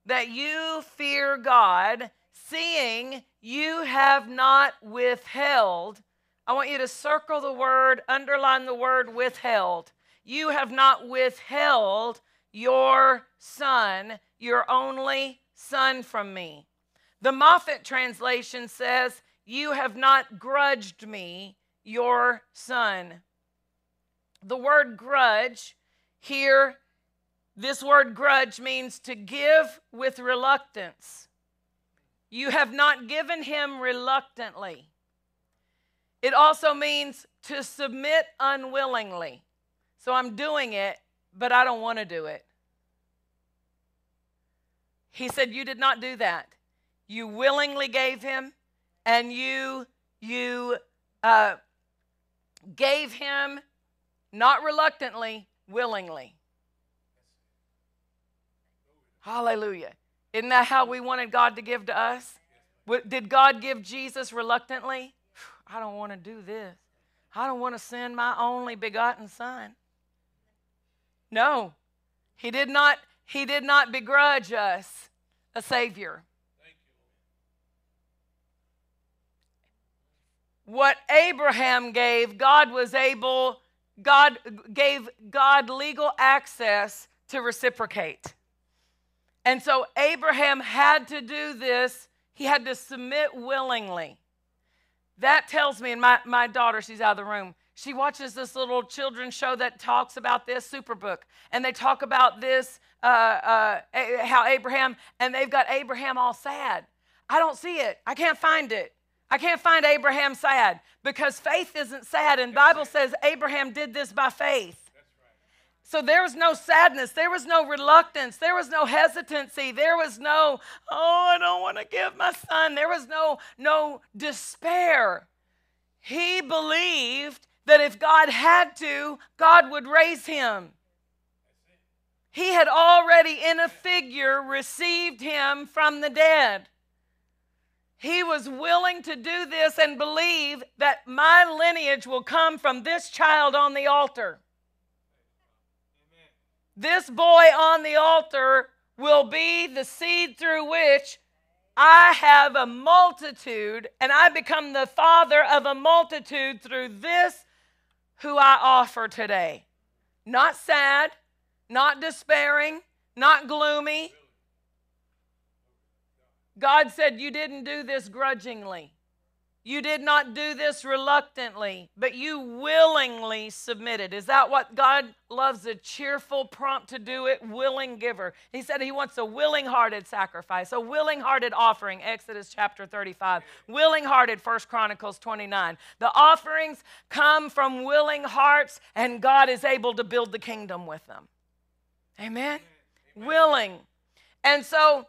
that you fear God, seeing you have not withheld. I want you to circle the word, underline the word withheld. You have not withheld your son, your only son from me. The Moffatt translation says, you have not grudged me your son. The word grudge here, this word grudge means to give with reluctance. You have not given him reluctantly. It also means to submit unwillingly. So I'm doing it, but I don't want to do it. He said, You did not do that. You willingly gave him, and you you uh, gave him not reluctantly willingly Hallelujah. Isn't that how we wanted God to give to us? Did God give Jesus reluctantly? I don't want to do this. I don't want to send my only begotten son. No. He did not he did not begrudge us a savior. What Abraham gave, God was able God gave God legal access to reciprocate. And so Abraham had to do this, he had to submit willingly. That tells me, and my, my daughter, she's out of the room, she watches this little children's show that talks about this superbook and they talk about this uh, uh, how abraham and they've got abraham all sad. I don't see it. I can't find it. I can't find abraham sad because faith isn't sad. And bible says abraham did this by faith. So there was no sadness, there was no reluctance, there was no hesitancy, there was no, oh, I don't want to give my son. There was no no despair. He believed that if God had to, God would raise him. He had already in a figure received him from the dead. He was willing to do this and believe that my lineage will come from this child on the altar. This boy on the altar will be the seed through which I have a multitude, and I become the father of a multitude through this who I offer today. Not sad, not despairing, not gloomy. God said, You didn't do this grudgingly. You did not do this reluctantly, but you willingly submitted. Is that what God loves? A cheerful, prompt to do it, willing giver. He said he wants a willing hearted sacrifice, a willing hearted offering, Exodus chapter 35, willing hearted, First Chronicles 29. The offerings come from willing hearts, and God is able to build the kingdom with them. Amen? Amen. Willing. And so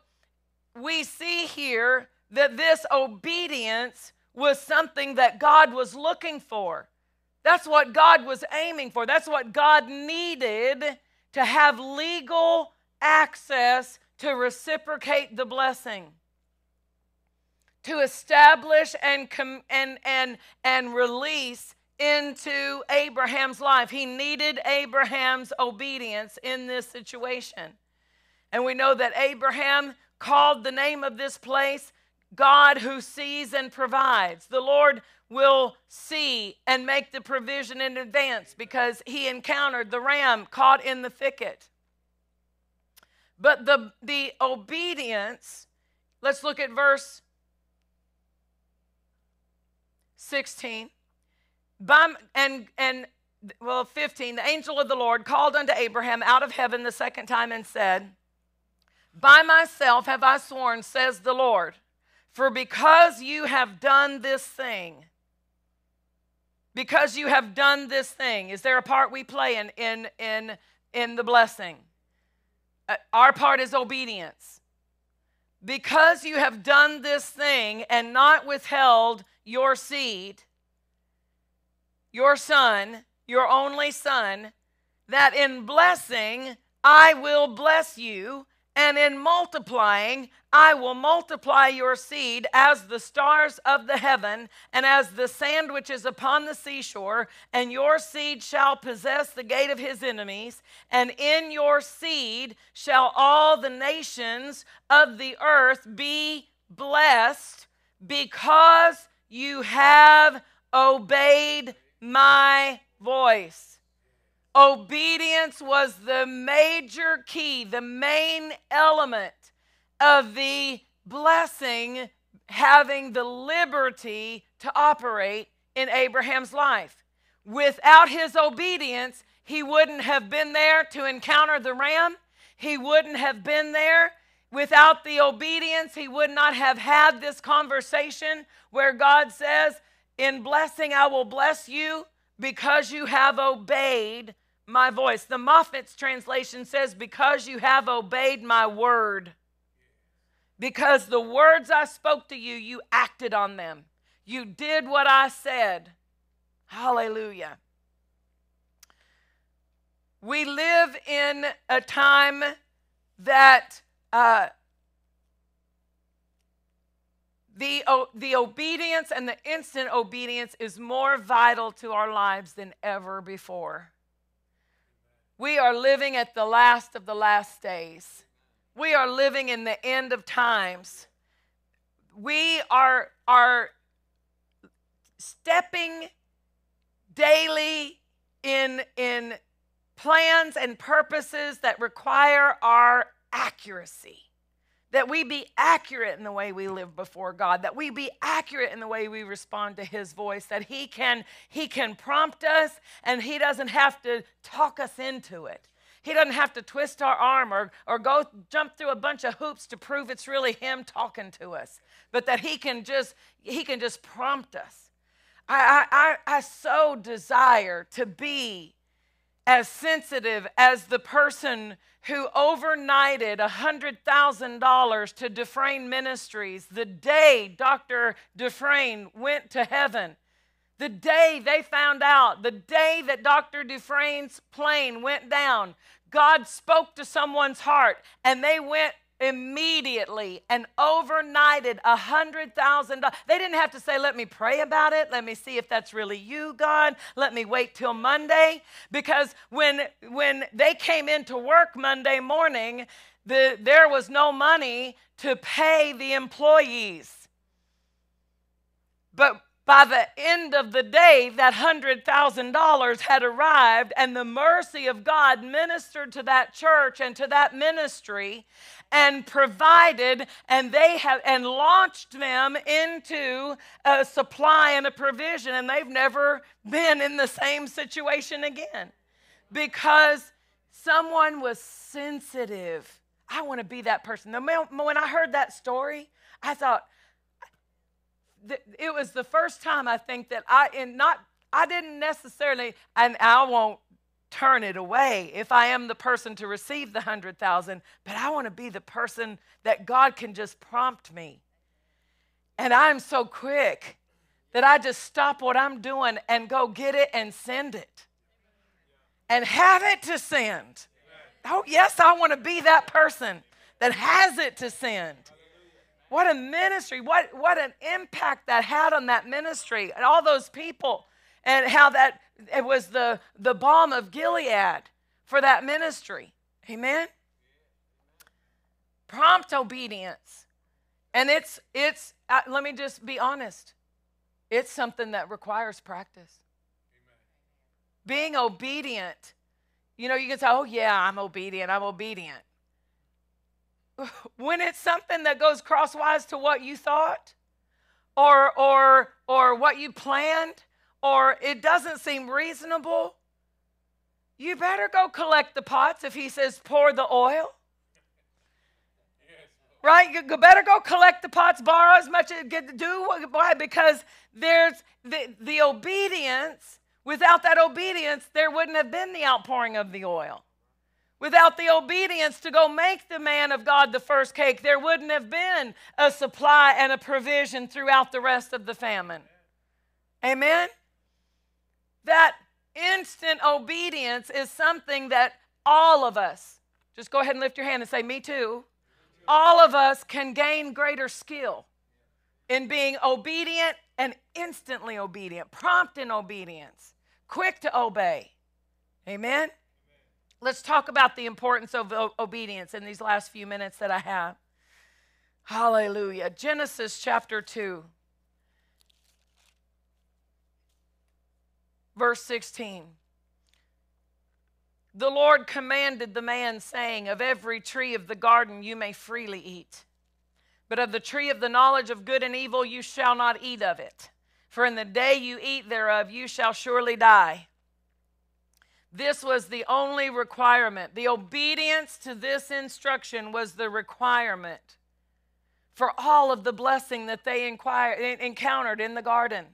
we see here that this obedience was something that God was looking for. That's what God was aiming for. That's what God needed to have legal access to reciprocate the blessing. To establish and, com- and, and, and release into Abraham's life. He needed Abraham's obedience in this situation. And we know that Abraham called the name of this place God who sees and provides. The Lord will see and make the provision in advance because he encountered the ram caught in the thicket. But the, the obedience, let's look at verse 16. By, and, and well, 15, the angel of the Lord called unto Abraham out of heaven the second time and said, By myself have I sworn, says the Lord for because you have done this thing, because you have done this thing, is there a part we play in, in, in, in the blessing? Uh, our part is obedience. Because you have done this thing and not withheld your seed, your son, your only son, that in blessing I will bless you and in multiplying, I will multiply your seed as the stars of the heaven and as the sand which is upon the seashore, and your seed shall possess the gate of his enemies, and in your seed shall all the nations of the earth be blessed because you have obeyed my voice. Obedience was the major key, the main element of the blessing having the liberty to operate in Abraham's life. Without his obedience, he wouldn't have been there to encounter the ram. He wouldn't have been there. Without the obedience, he would not have had this conversation where God says, In blessing, I will bless you because you have obeyed my voice. The Moffatt's translation says, Because you have obeyed my word. Because the words I spoke to you, you acted on them. You did what I said. Hallelujah. We live in a time that uh, the, the obedience and the instant obedience is more vital to our lives than ever before. We are living at the last of the last days. We are living in the end of times. We are, are stepping daily in, in plans and purposes that require our accuracy. That we be accurate in the way we live before God, that we be accurate in the way we respond to His voice, that He can, he can prompt us and He doesn't have to talk us into it. He doesn't have to twist our arm or, or go jump through a bunch of hoops to prove it's really Him talking to us, but that He can just, he can just prompt us. I, I, I so desire to be as sensitive as the person who overnighted $100,000 to Dufresne Ministries the day Dr. Dufresne went to heaven. The day they found out, the day that Dr. Dufresne's plane went down, God spoke to someone's heart and they went immediately and overnighted a hundred thousand dollars. They didn't have to say, Let me pray about it. Let me see if that's really you, God. Let me wait till Monday. Because when when they came into work Monday morning, the, there was no money to pay the employees. But by the end of the day, that $100,000 had arrived, and the mercy of God ministered to that church and to that ministry and provided and they have and launched them into a supply and a provision and they've never been in the same situation again. Because someone was sensitive. I want to be that person. When i heard that story i thought it was the first time i think that i in not i didn't necessarily and i won't turn it away if I am the person to receive the hundred thousand, but I want to be the person that God can just prompt me. And I'm so quick that I just stop what I'm doing and go get it and send it and have it to send. Oh, yes, I want to be that person that has it to send. What a ministry, what, what an impact that had on that ministry and all those people and how that it was the, the balm of Gilead for that ministry. Amen? Prompt obedience. And it's, it's uh, let me just be honest, it's something that requires practice. Amen. Being obedient, you know, you can say, oh, yeah, I'm obedient, I'm obedient. When it's something that goes crosswise to what you thought or, or, or what you planned, or it doesn't seem reasonable, you better go collect the pots if he says pour the oil. Right? You better go collect the pots, borrow as much as you get to do why? Because there's the, the obedience. Without that obedience, there wouldn't have been the outpouring of the oil. Without the obedience to go make the man of God the first cake, there wouldn't have been a supply and a provision throughout the rest of the famine. Amen? That instant obedience is something that all of us, just go ahead and lift your hand and say, Me too. All of us can gain greater skill in being obedient and instantly obedient, prompt in obedience, quick to obey. Amen? Let's talk about the importance of obedience in these last few minutes that I have. Hallelujah. Genesis chapter 2. Verse 16 The Lord commanded the man, saying, Of every tree of the garden you may freely eat, but of the tree of the knowledge of good and evil you shall not eat of it. For in the day you eat thereof you shall surely die. This was the only requirement. The obedience to this instruction was the requirement for all of the blessing that they inquired, encountered in the garden.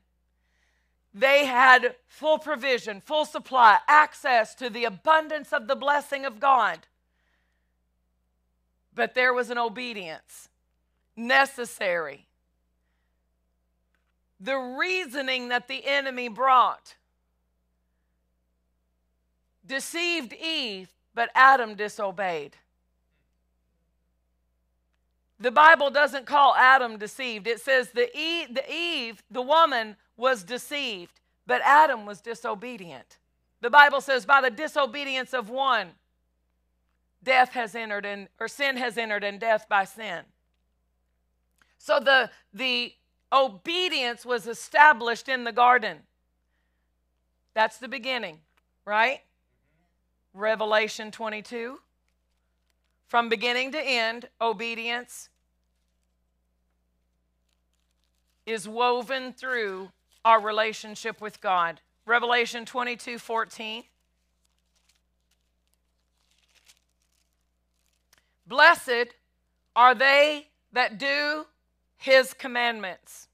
They had full provision, full supply, access to the abundance of the blessing of God. But there was an obedience necessary. The reasoning that the enemy brought deceived Eve, but Adam disobeyed. The Bible doesn't call Adam deceived. It says the Eve, the Eve, the woman was deceived, but Adam was disobedient. The Bible says by the disobedience of one, death has entered in, or sin has entered and death by sin. So the the obedience was established in the garden. That's the beginning, right? Revelation 22. From beginning to end, obedience is woven through our relationship with God. Revelation 22 14. Blessed are they that do his commandments.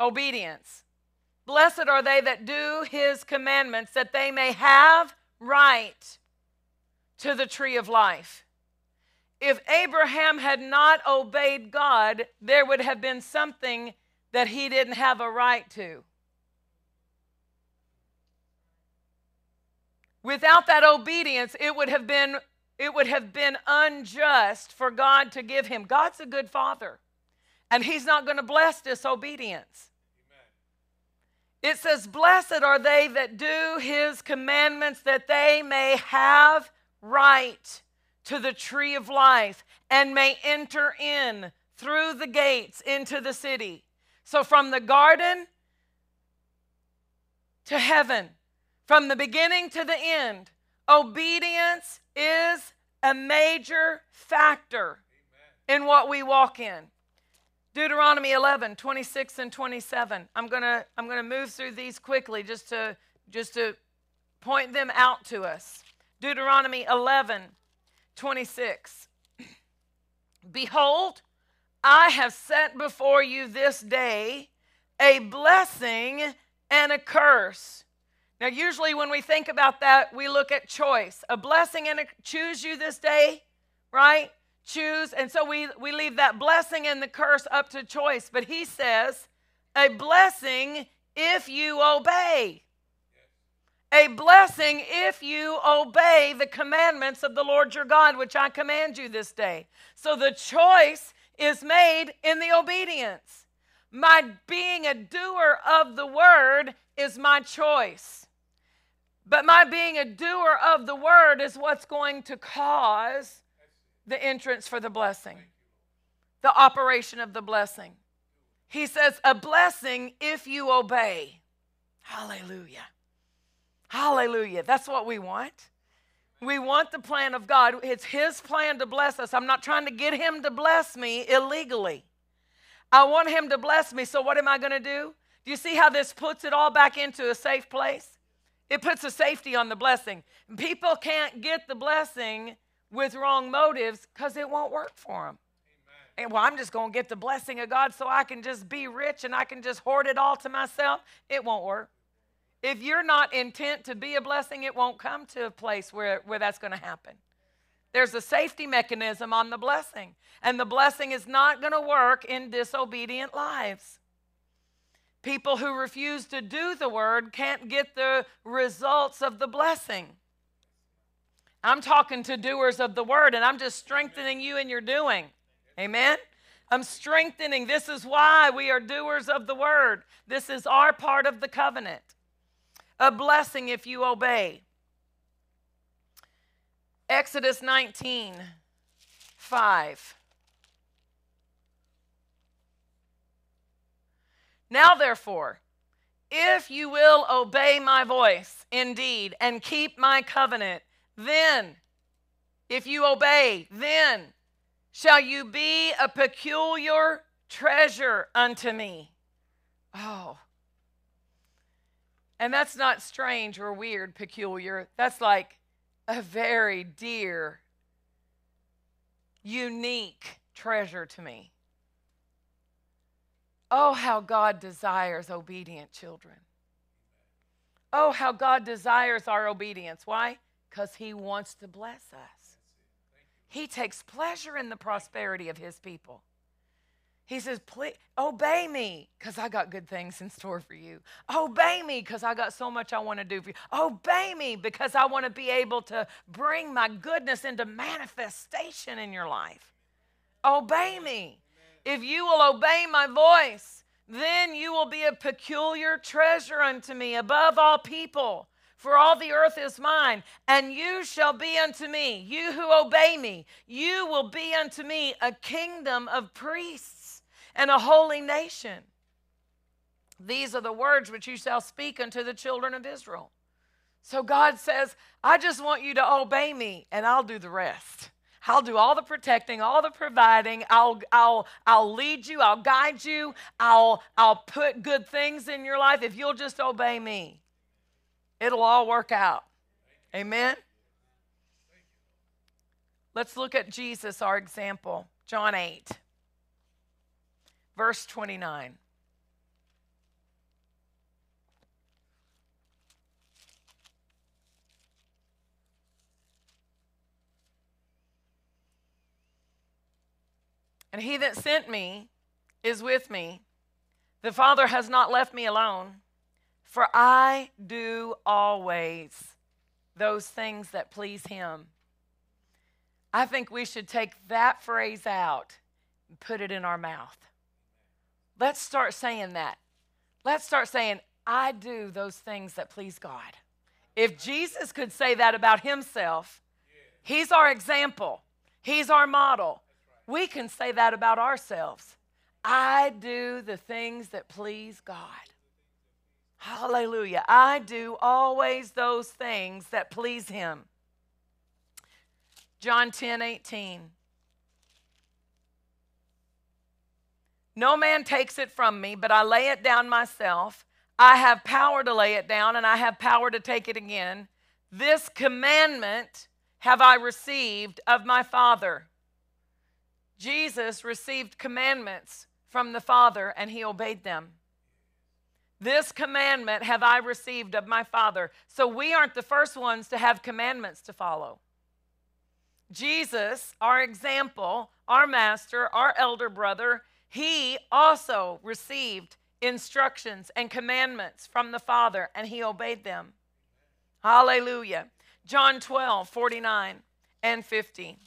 Obedience. Blessed are they that do his commandments, that they may have right to the tree of life. If Abraham had not obeyed God, there would have been something that he didn't have a right to. Without that obedience, it would have been it would have been unjust for God to give him. God's a good father, and he's not going to bless disobedience. It says, Blessed are they that do his commandments, that they may have right to the tree of life and may enter in through the gates into the city. So, from the garden to heaven, from the beginning to the end, obedience is a major factor Amen. in what we walk in. Deuteronomy 11, 26 and 27. I'm going to I'm going to move through these quickly just to just to point them out to us. Deuteronomy 11, 26. Behold, I have set before you this day a blessing and a curse. Now, usually when we think about that, we look at choice. A blessing and a choose you this day, right? Choose. And so we, we leave that blessing and the curse up to choice. But he says, a blessing if you obey. A blessing if you obey the commandments of the Lord your God, which I command you this day. So the choice is made in the obedience. My being a doer of the word is my choice. But my being a doer of the word is what's going to cause the entrance for the blessing, the operation of the blessing. He says, a blessing if you obey. Hallelujah. Hallelujah. That's what we want. We want the plan of God. It's His plan to bless us. I'm not trying to get Him to bless me illegally. I want Him to bless me. So, what am I going to do? Do you see how this puts it all back into a safe place? It puts a safety on the blessing. People can't get the blessing with wrong motives because it won't work for them. And well, I'm just going to get the blessing of God so I can just be rich and I can just hoard it all to myself. It won't work. If you're not intent to be a blessing, it won't come to a place where, where that's going to happen. There's a safety mechanism on the blessing, and the blessing is not going to work in disobedient lives. People who refuse to do the word can't get the results of the blessing. I'm talking to doers of the word, and I'm just strengthening you in your doing. Amen? I'm strengthening. This is why we are doers of the word. This is our part of the covenant. A blessing if you obey. Exodus 19, 5. Now, therefore, if you will obey my voice indeed and keep my covenant, then, if you obey, then shall you be a peculiar treasure unto me. Oh. And that's not strange or weird, peculiar. That's like a very dear, unique treasure to me. Oh, how God desires obedient children. Oh, how God desires our obedience. Why? Because He wants to bless us. He takes pleasure in the prosperity of His people. He says, Please obey me because I got good things in store for you. Obey me because I got so much I want to do for you. Obey me because I want to be able to bring my goodness into manifestation in your life. Obey me. If you will obey my voice, then you will be a peculiar treasure unto me above all people. For all the earth is mine, and you shall be unto me, you who obey me, you will be unto me a kingdom of priests and a holy nation. These are the words which you shall speak unto the children of Israel. So God says, I just want you to obey me, and I'll do the rest. I'll do all the protecting, all the providing. I'll, I'll, I'll lead you. I'll guide you. I'll, I'll put good things in your life if you'll just obey me. It'll all work out. Amen. Let's look at Jesus, our example. John 8, verse 29. And he that sent me is with me. The Father has not left me alone, for I do always those things that please him. I think we should take that phrase out and put it in our mouth. Let's start saying that. Let's start saying, I do those things that please God. If Jesus could say that about himself, he's our example, he's our model we can say that about ourselves. I do the things that please God. Hallelujah. I do always those things that please Him. John 10 18. No man takes it from me, but I lay it down myself. I have power to lay it down, and I have power to take it again. This commandment have I received of my Father. Jesus received commandments from the Father and he obeyed them. This commandment have I received of my Father. So we aren't the first ones to have commandments to follow. Jesus, our example, our master, our elder brother, he also received instructions and commandments from the Father and he obeyed them. Hallelujah. John 12, 49 and 50.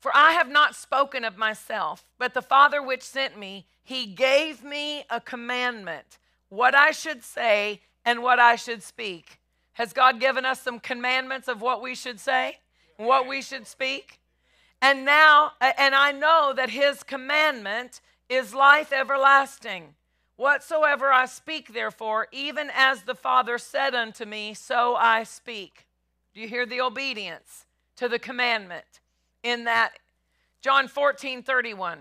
For I have not spoken of myself, but the Father which sent me, he gave me a commandment, what I should say and what I should speak. Has God given us some commandments of what we should say, and what we should speak? And now, and I know that his commandment is life everlasting. Whatsoever I speak, therefore, even as the Father said unto me, so I speak. Do you hear the obedience to the commandment? in that John 14 31.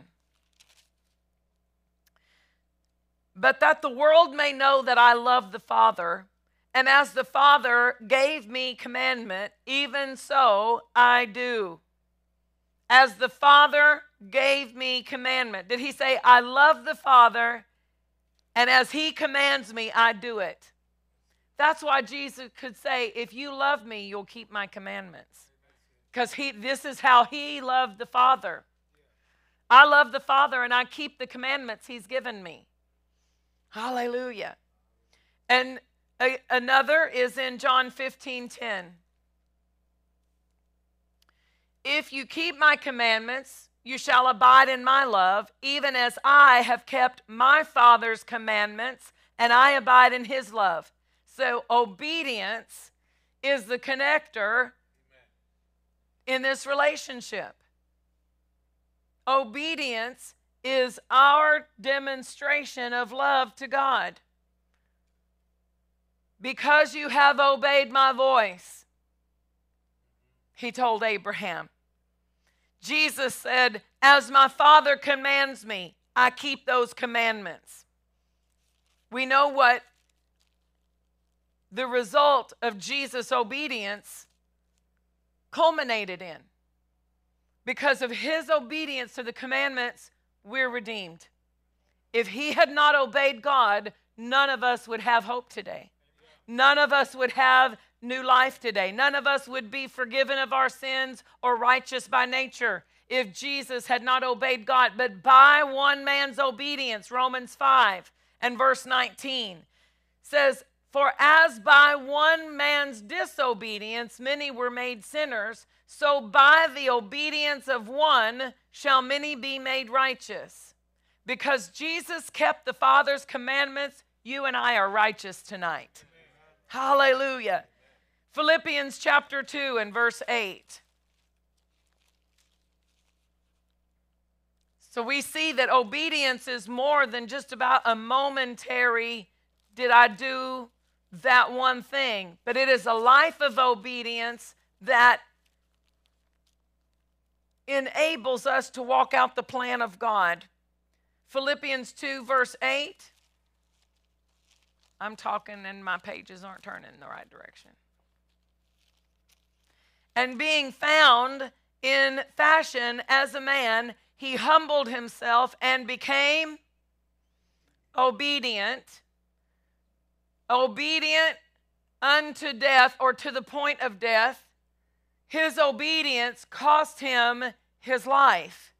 But that the world may know that I love the Father, and as the Father gave me commandment, even so I do. As the Father gave me commandment. Did he say, I love the Father, and as he commands me, I do it? That's why Jesus could say, If you love me, you'll keep my commandments. Because he this is how he loved the father. I love the father and i keep the commandments he's given me. Hallelujah. And a, another is in john 15 10 if you keep my commandments you shall abide in my love even as i have kept my father's commandments and i abide in his love so obedience is the connector in this relationship. Obedience is our demonstration of love to God. Because you have obeyed my voice, he told Abraham. Jesus said, As my Father commands me, I keep those commandments. We know what the result of Jesus' obedience culminated in. Because of his obedience to the commandments, we're redeemed. If he had not obeyed God, none of us would have hope today. None of us would have new life today. None of us would be forgiven of our sins or righteous by nature if Jesus had not obeyed God. But by one man's obedience, Romans 5 and verse 19 says, For as by one man's disobedience many were made sinners, so by the obedience of one shall many be made righteous. Because Jesus kept the Father's commandments, you and I are righteous tonight. Hallelujah. Philippians chapter 2 and verse 8. So we see that obedience is more than just about a momentary, did I do that one thing? But it is a life of obedience that enables us to walk out the plan of God. Philippians 2, verse 8. I'm talking and my pages aren't turning in the right direction. And being found in fashion as a man, he humbled himself and became obedient. Obedient unto death or to the point of death. His obedience cost him his life.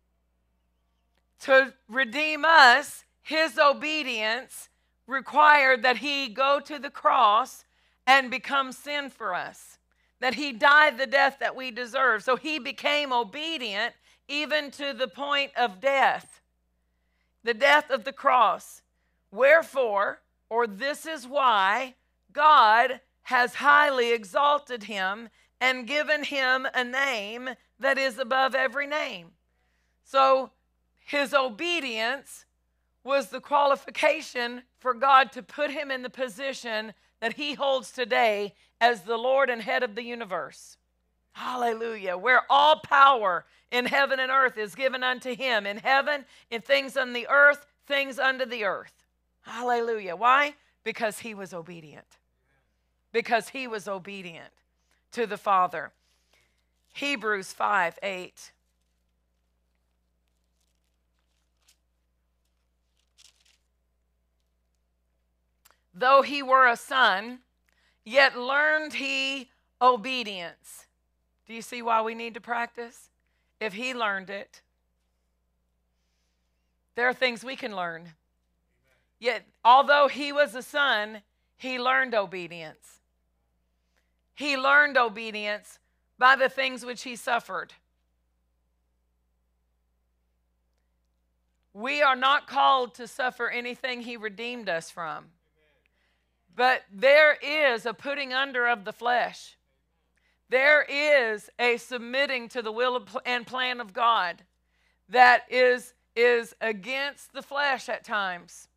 To redeem us, his obedience required that he go to the cross and become sin for us, that he died the death that we deserve. So he became obedient even to the point of death, the death of the cross. Wherefore, or this is why, God has highly exalted him and given him a name that is above every name. So his obedience was the qualification for God to put him in the position that he holds today as the Lord and head of the universe. Hallelujah. Where all power in heaven and earth is given unto him. In heaven, in things on the earth, things under the earth. Hallelujah. Why? Because he was obedient. Because he was obedient to the Father. Hebrews 5 8. Though he were a son, yet learned he obedience. Do you see why we need to practice? If he learned it, there are things we can learn. Yet, although he was a son, he learned obedience. He learned obedience by the things which he suffered. We are not called to suffer anything he redeemed us from. But there is a putting under of the flesh. There is a submitting to the will and plan of God that is, is against the flesh at times.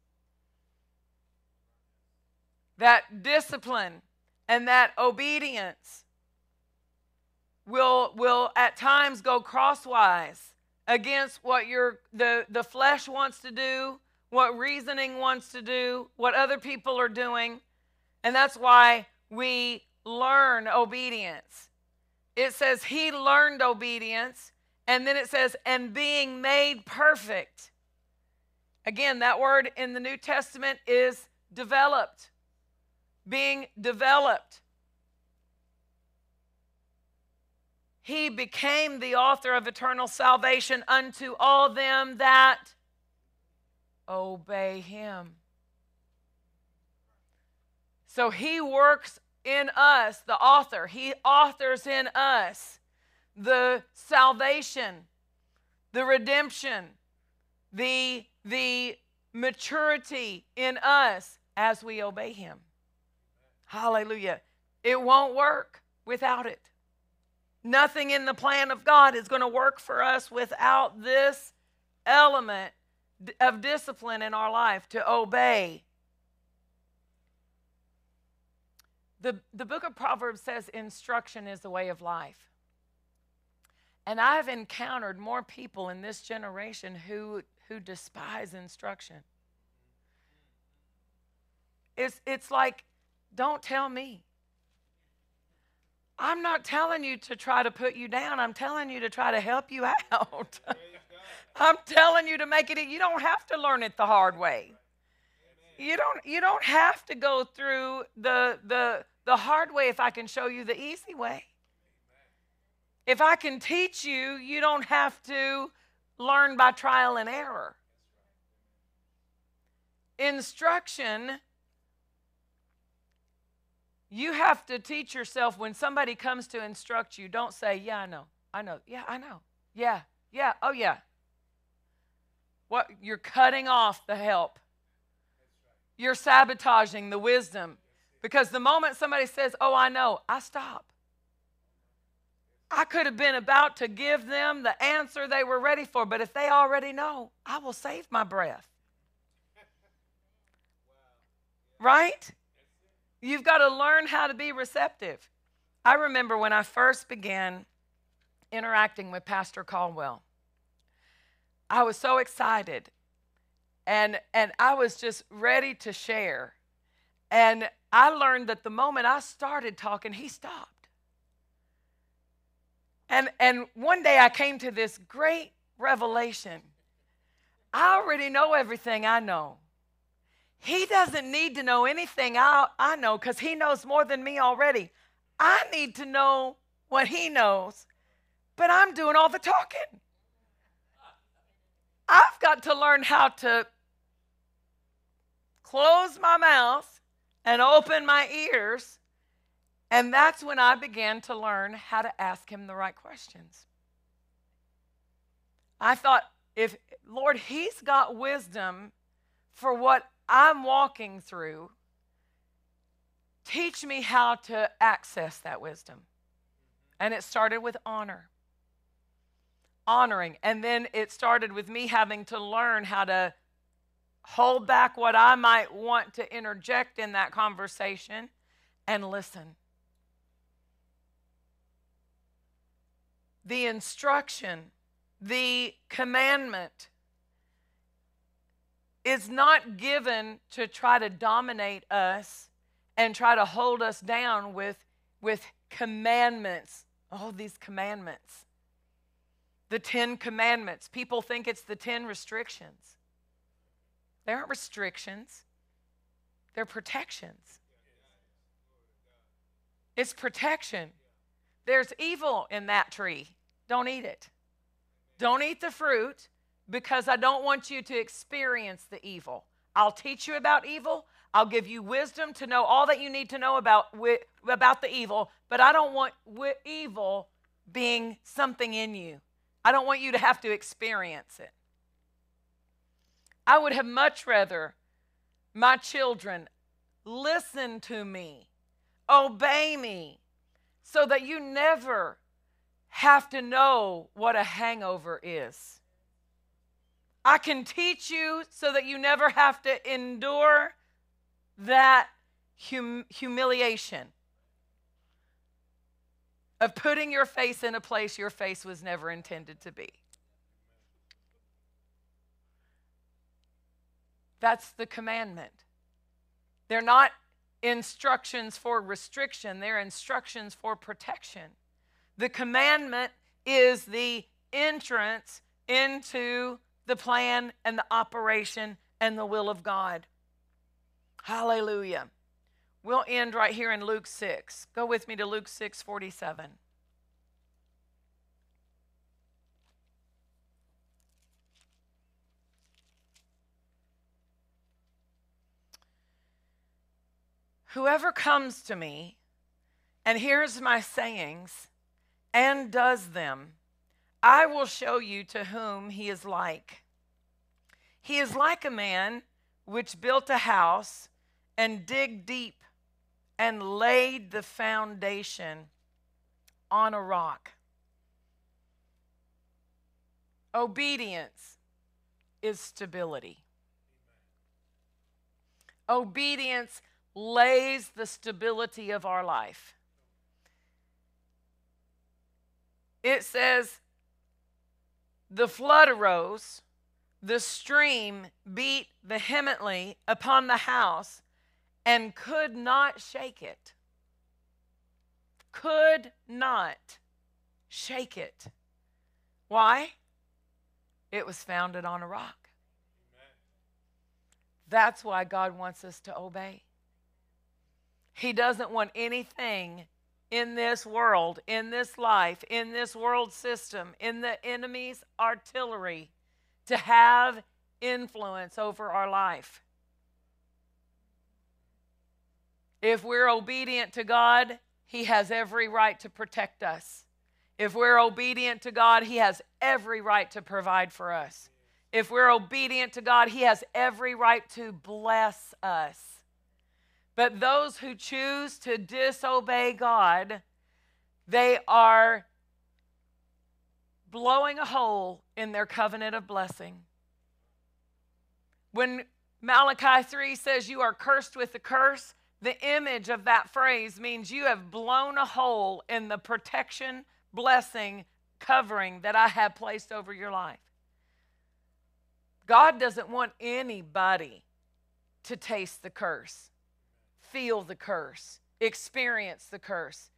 That discipline and that obedience will, will at times go crosswise against what your, the, the flesh wants to do, what reasoning wants to do, what other people are doing. And that's why we learn obedience. It says he learned obedience, and then it says, and being made perfect. Again, that word in the New Testament is developed, being developed. He became the author of eternal salvation unto all them that obey him. So he works in us, the author, he authors in us the salvation, the redemption, the, the maturity in us as we obey him. Hallelujah. It won't work without it. Nothing in the plan of God is going to work for us without this element of discipline in our life to obey The, the book of Proverbs says instruction is the way of life. And I've encountered more people in this generation who, who despise instruction. It's, it's like, don't tell me. I'm not telling you to try to put you down. I'm telling you to try to help you out. I'm telling you to make it. You don't have to learn it the hard way. You don't. You don't have to go through the the the hard way if I can show you the easy way. If I can teach you, you don't have to learn by trial and error. Instruction You have to teach yourself when somebody comes to instruct you, don't say, Yeah, I know. I know. Yeah, I know. Yeah, yeah, oh, yeah. What? You're cutting off the help. You're sabotaging the wisdom. Because the moment somebody says, Oh, I know, I stop. I could have been about to give them the answer they were ready for, but if they already know, I will save my breath. Right? You've got to learn how to be receptive. I remember when I first began interacting with Pastor Caldwell, I was so excited and and I was just ready to share. And I learned that the moment I started talking, he stopped. And, and one day I came to this great revelation. I already know everything I know. He doesn't need to know anything I, I know because he knows more than me already. I need to know what he knows, but I'm doing all the talking. I've got to learn how to close my mouth and open my ears. And that's when I began to learn how to ask him the right questions. I thought, if, Lord, he's got wisdom for what I'm walking through, teach me how to access that wisdom. And it started with honor. Honoring. And then it started with me having to learn how to hold back what I might want to interject in that conversation and listen. The instruction, the commandment is not given to try to dominate us and try to hold us down with, with commandments. Oh, these commandments. The Ten Commandments. People think it's the Ten Restrictions. They aren't restrictions, they're protections. It's protection. There's evil in that tree. Don't eat it. Don't eat the fruit because I don't want you to experience the evil. I'll teach you about evil. I'll give you wisdom to know all that you need to know about, about the evil, but I don't want evil being something in you. I don't want you to have to experience it. I would have much rather my children listen to me, obey me, so that you never have to know what a hangover is. I can teach you so that you never have to endure that hum- humiliation of putting your face in a place your face was never intended to be. That's the commandment. They're not instructions for restriction, they're instructions for protection. The commandment is the entrance into the plan and the operation and the will of God. Hallelujah. We'll end right here in Luke 6. Go with me to Luke 6 47. Whoever comes to me and hears my sayings and does them, I will show you to whom he is like. He is like a man which built a house and dig deep and laid the foundation on a rock. Obedience is stability. Obedience lays the stability of our life. It says, The flood arose, the stream beat vehemently upon the house and could not shake it. Could not shake it. Why? It was founded on a rock. That's why God wants us to obey. He doesn't want anything in this world, in this life, in this world system, in the enemy's artillery to have influence over our life. If we're obedient to God, He has every right to protect us. If we're obedient to God, He has every right to provide for us. If we're obedient to God, He has every right to bless us. But those who choose to disobey God, they are blowing a hole in their covenant of blessing. When Malachi 3 says you are cursed with a curse, the image of that phrase means you have blown a hole in the protection, blessing, covering that I have placed over your life. God doesn't want anybody to taste the curse feel the curse, experience the curse.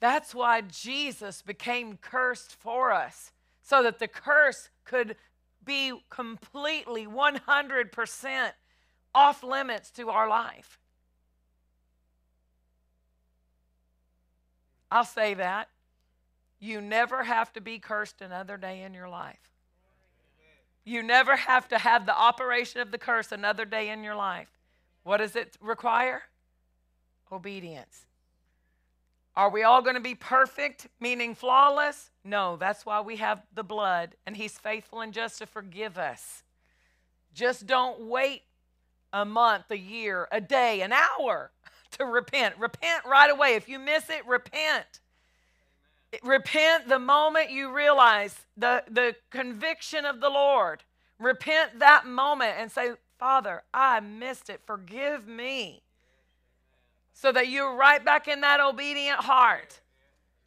That's why Jesus became cursed for us, so that the curse could be completely 100% off limits to our life. I'll say that. You never have to be cursed another day in your life. You never have to have the operation of the curse another day in your life. What does it require? Obedience. Are we all going to be perfect, meaning flawless? No, that's why we have the blood, and He's faithful and just to forgive us. Just don't wait a month, a year, a day, an hour to repent. Repent right away. If you miss it, repent. Repent the moment you realize the, the conviction of the Lord. Repent that moment and say, Father, I missed it. Forgive me so that you're right back in that obedient heart.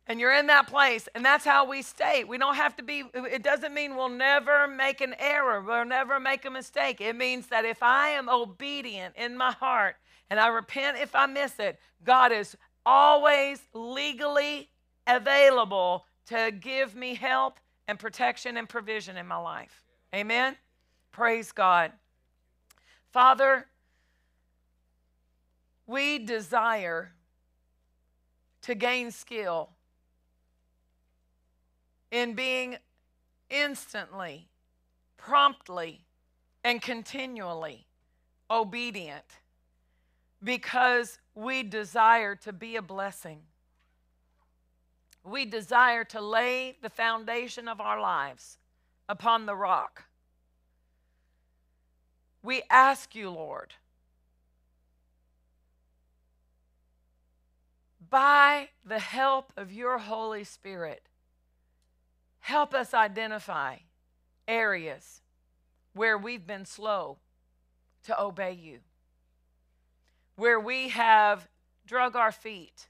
And you're in that place and that's how we stay. We don't have to be it doesn't mean we'll never make an error we'll never make a mistake. It means that if i am obedient in my heart and i repent if i miss it god is always legally available to give me help and protection and provision in my life. Amen? Praise god. Father we desire to gain skill in being instantly, promptly, and continually obedient because we desire to be a blessing. We desire to lay the foundation of our lives upon the rock. We ask you, Lord, by the help of your Holy Spirit, help us identify areas where we've been slow to obey you, where we have drug our feet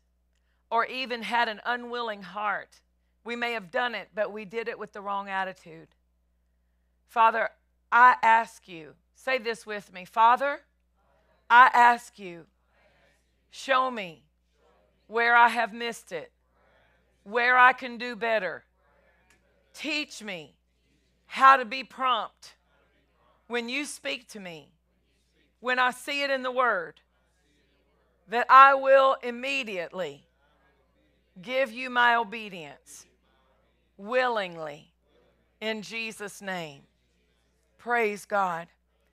or even had an unwilling heart. We may have done it, but we did it with the wrong attitude. Father, I ask you, say this with me Father, I ask you, show me where I have missed it, where I can do better. Teach me how to be prompt when you speak to me, when I see it in the Word, that I will immediately give you my obedience willingly in Jesus' name. Praise God.